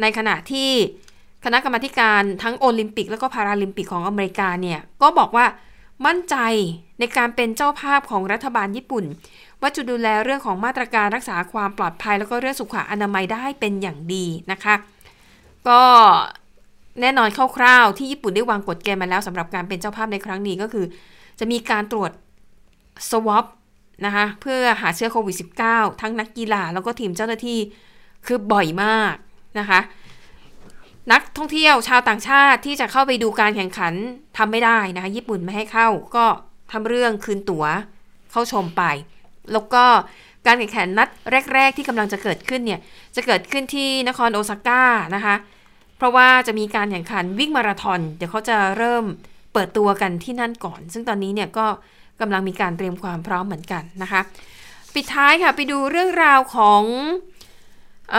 ในขณะที่ คณะกรรมาการทั้งโอลิมปิก แล้วก็พาราลิมปิกของอเมริกาเนี่ยก็บอกว่ามั่นใจในการเป็นเจ้าภาพของรัฐบาลญี่ปุ่น ว่าจะดูแลเรื่องของมาตรการรักษาความปลอดภัย แล้วก็เรื่องสุขอนามัยได้เป็นอย่างดีนะคะ ก็แน่นอนคร่าวๆที่ญี่ปุ่นได้วางกฎเกณฑ์มาแล้วสำหรับการเป็นเจ้าภาพในครั้งนี้ก็คือ จะมีการตรวจสวอปนะคะเพื่อหาเชื้อโควิด -19 ทั้งนักกีฬาแล้วก็ทีมเจ้าหน้าที่คือบ่อยมากนะคะ นักท่องเที่ยวชาวต่างชาติที่จะเข้าไปดูการแข่งขันทำไม่ได้นะคะ ญี่ปุ่นไม่ให้เข้า ก็ทำเรื่องคืนตั๋วเข้าชมไป แล้วก็การแข่งขันนัดแรก ๆ ที่กำลังจะเกิดขึ้นเนี่ย จะเกิดขึ้นที่นครโอซาก้านะคะ เพราะว่าจะมีการแข่งขันวิ่งมาราธอน เดี๋ยวเขาจะเริ่มเปิดตัวกันที่นั่นก่อน ซึ่งตอนนี้เนี่ยก็กำลังมีการเตรียมความพร้อมเหมือนกันนะคะ ปิดท้ายค่ะ ไปดูเรื่องราวของอ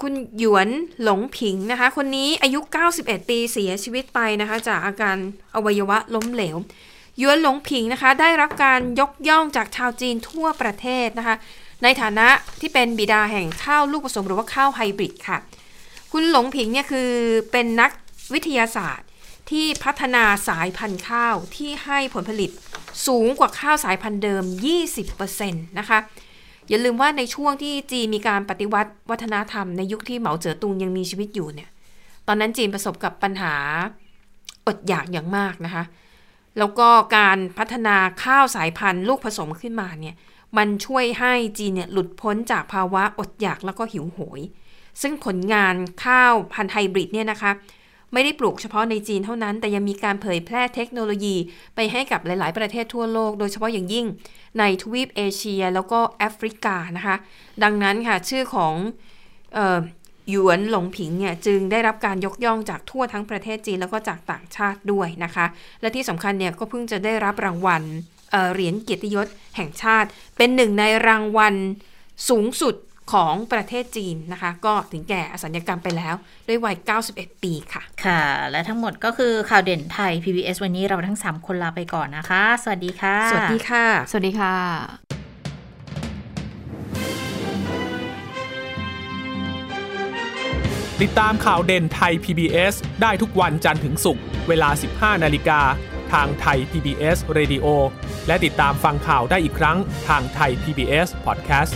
คุณหยวนหลงผิงนะคะ คนนี้อายุ 91 ปีเสียชีวิตไปนะคะ จากอาการอวัยวะล้มเหลว หยวนหลงผิงนะคะ ได้รับการยกย่องจากชาวจีนทั่วประเทศนะคะ ในฐานะที่เป็นบิดาแห่งข้าวลูกผสมหรือว่าข้าวไฮบริดค่ะ คุณหลงผิงเนี่ยคือเป็นนักวิทยาศาสตร์ที่พัฒนาสายพันธุ์ข้าวที่ให้ผลผลิตสูงกว่าข้าวสายพันธุ์เดิม 20%นะคะ อย่าลืมว่าในช่วงที่จีนมีการปฏิวัติวัฒนธรรมในยุคที่เหมาเจ๋อตุงยังมีชีวิตอยู่เนี่ย ตอนนั้นจีนประสบกับปัญหาอดอยากอย่างมากนะคะ แล้วก็การพัฒนาข้าวสายพันธุ์ลูกผสมขึ้นมาเนี่ย มันช่วยให้จีนเนี่ยหลุดพ้นจากภาวะอดอยากแล้วก็หิวโหย ซึ่งผลงานข้าวพันธุ์ไฮบริดเนี่ยนะคะ ไม่ได้ปลูกเฉพาะในจีนเท่านั้น แต่ยังมีการเผยแพร่เทคโนโลยีไปให้กับหลาย ๆ ประเทศทั่วโลก โดยเฉพาะอย่างยิ่งในทวีปเอเชียแล้วก็แอฟริกานะคะ ดังนั้นค่ะ ชื่อของหยวนหลงผิงเนี่ยจึงได้รับการยกย่องจากทั่วทั้งประเทศจีนแล้วก็จากต่างชาติด้วยนะคะ และที่สำคัญเนี่ยก็เพิ่งจะได้รับรางวัลเหรียญเกียรติยศแห่งชาติ เป็นหนึ่งในรางวัลสูงสุด ของประเทศจีนนะคะ ก็ถึงแก่อสัญญกรรมไปแล้ว ด้วยวัย 91 ปีค่ะ ค่ะ และทั้งหมดก็คือข่าวเด่นไทย PBS วันนี้เราทั้ง 3 คนลาไปก่อนนะคะ สวัสดีค่ะ สวัสดีค่ะ สวัสดีค่ะ ติดตามข่าวเด่นไทย PBS ได้ทุกวันจันทร์ถึงศุกร์เวลา 15 นาฬิกาทางไทย PBS Radio และติดตามฟังข่าวได้อีกครั้งทางไทย PBS Podcast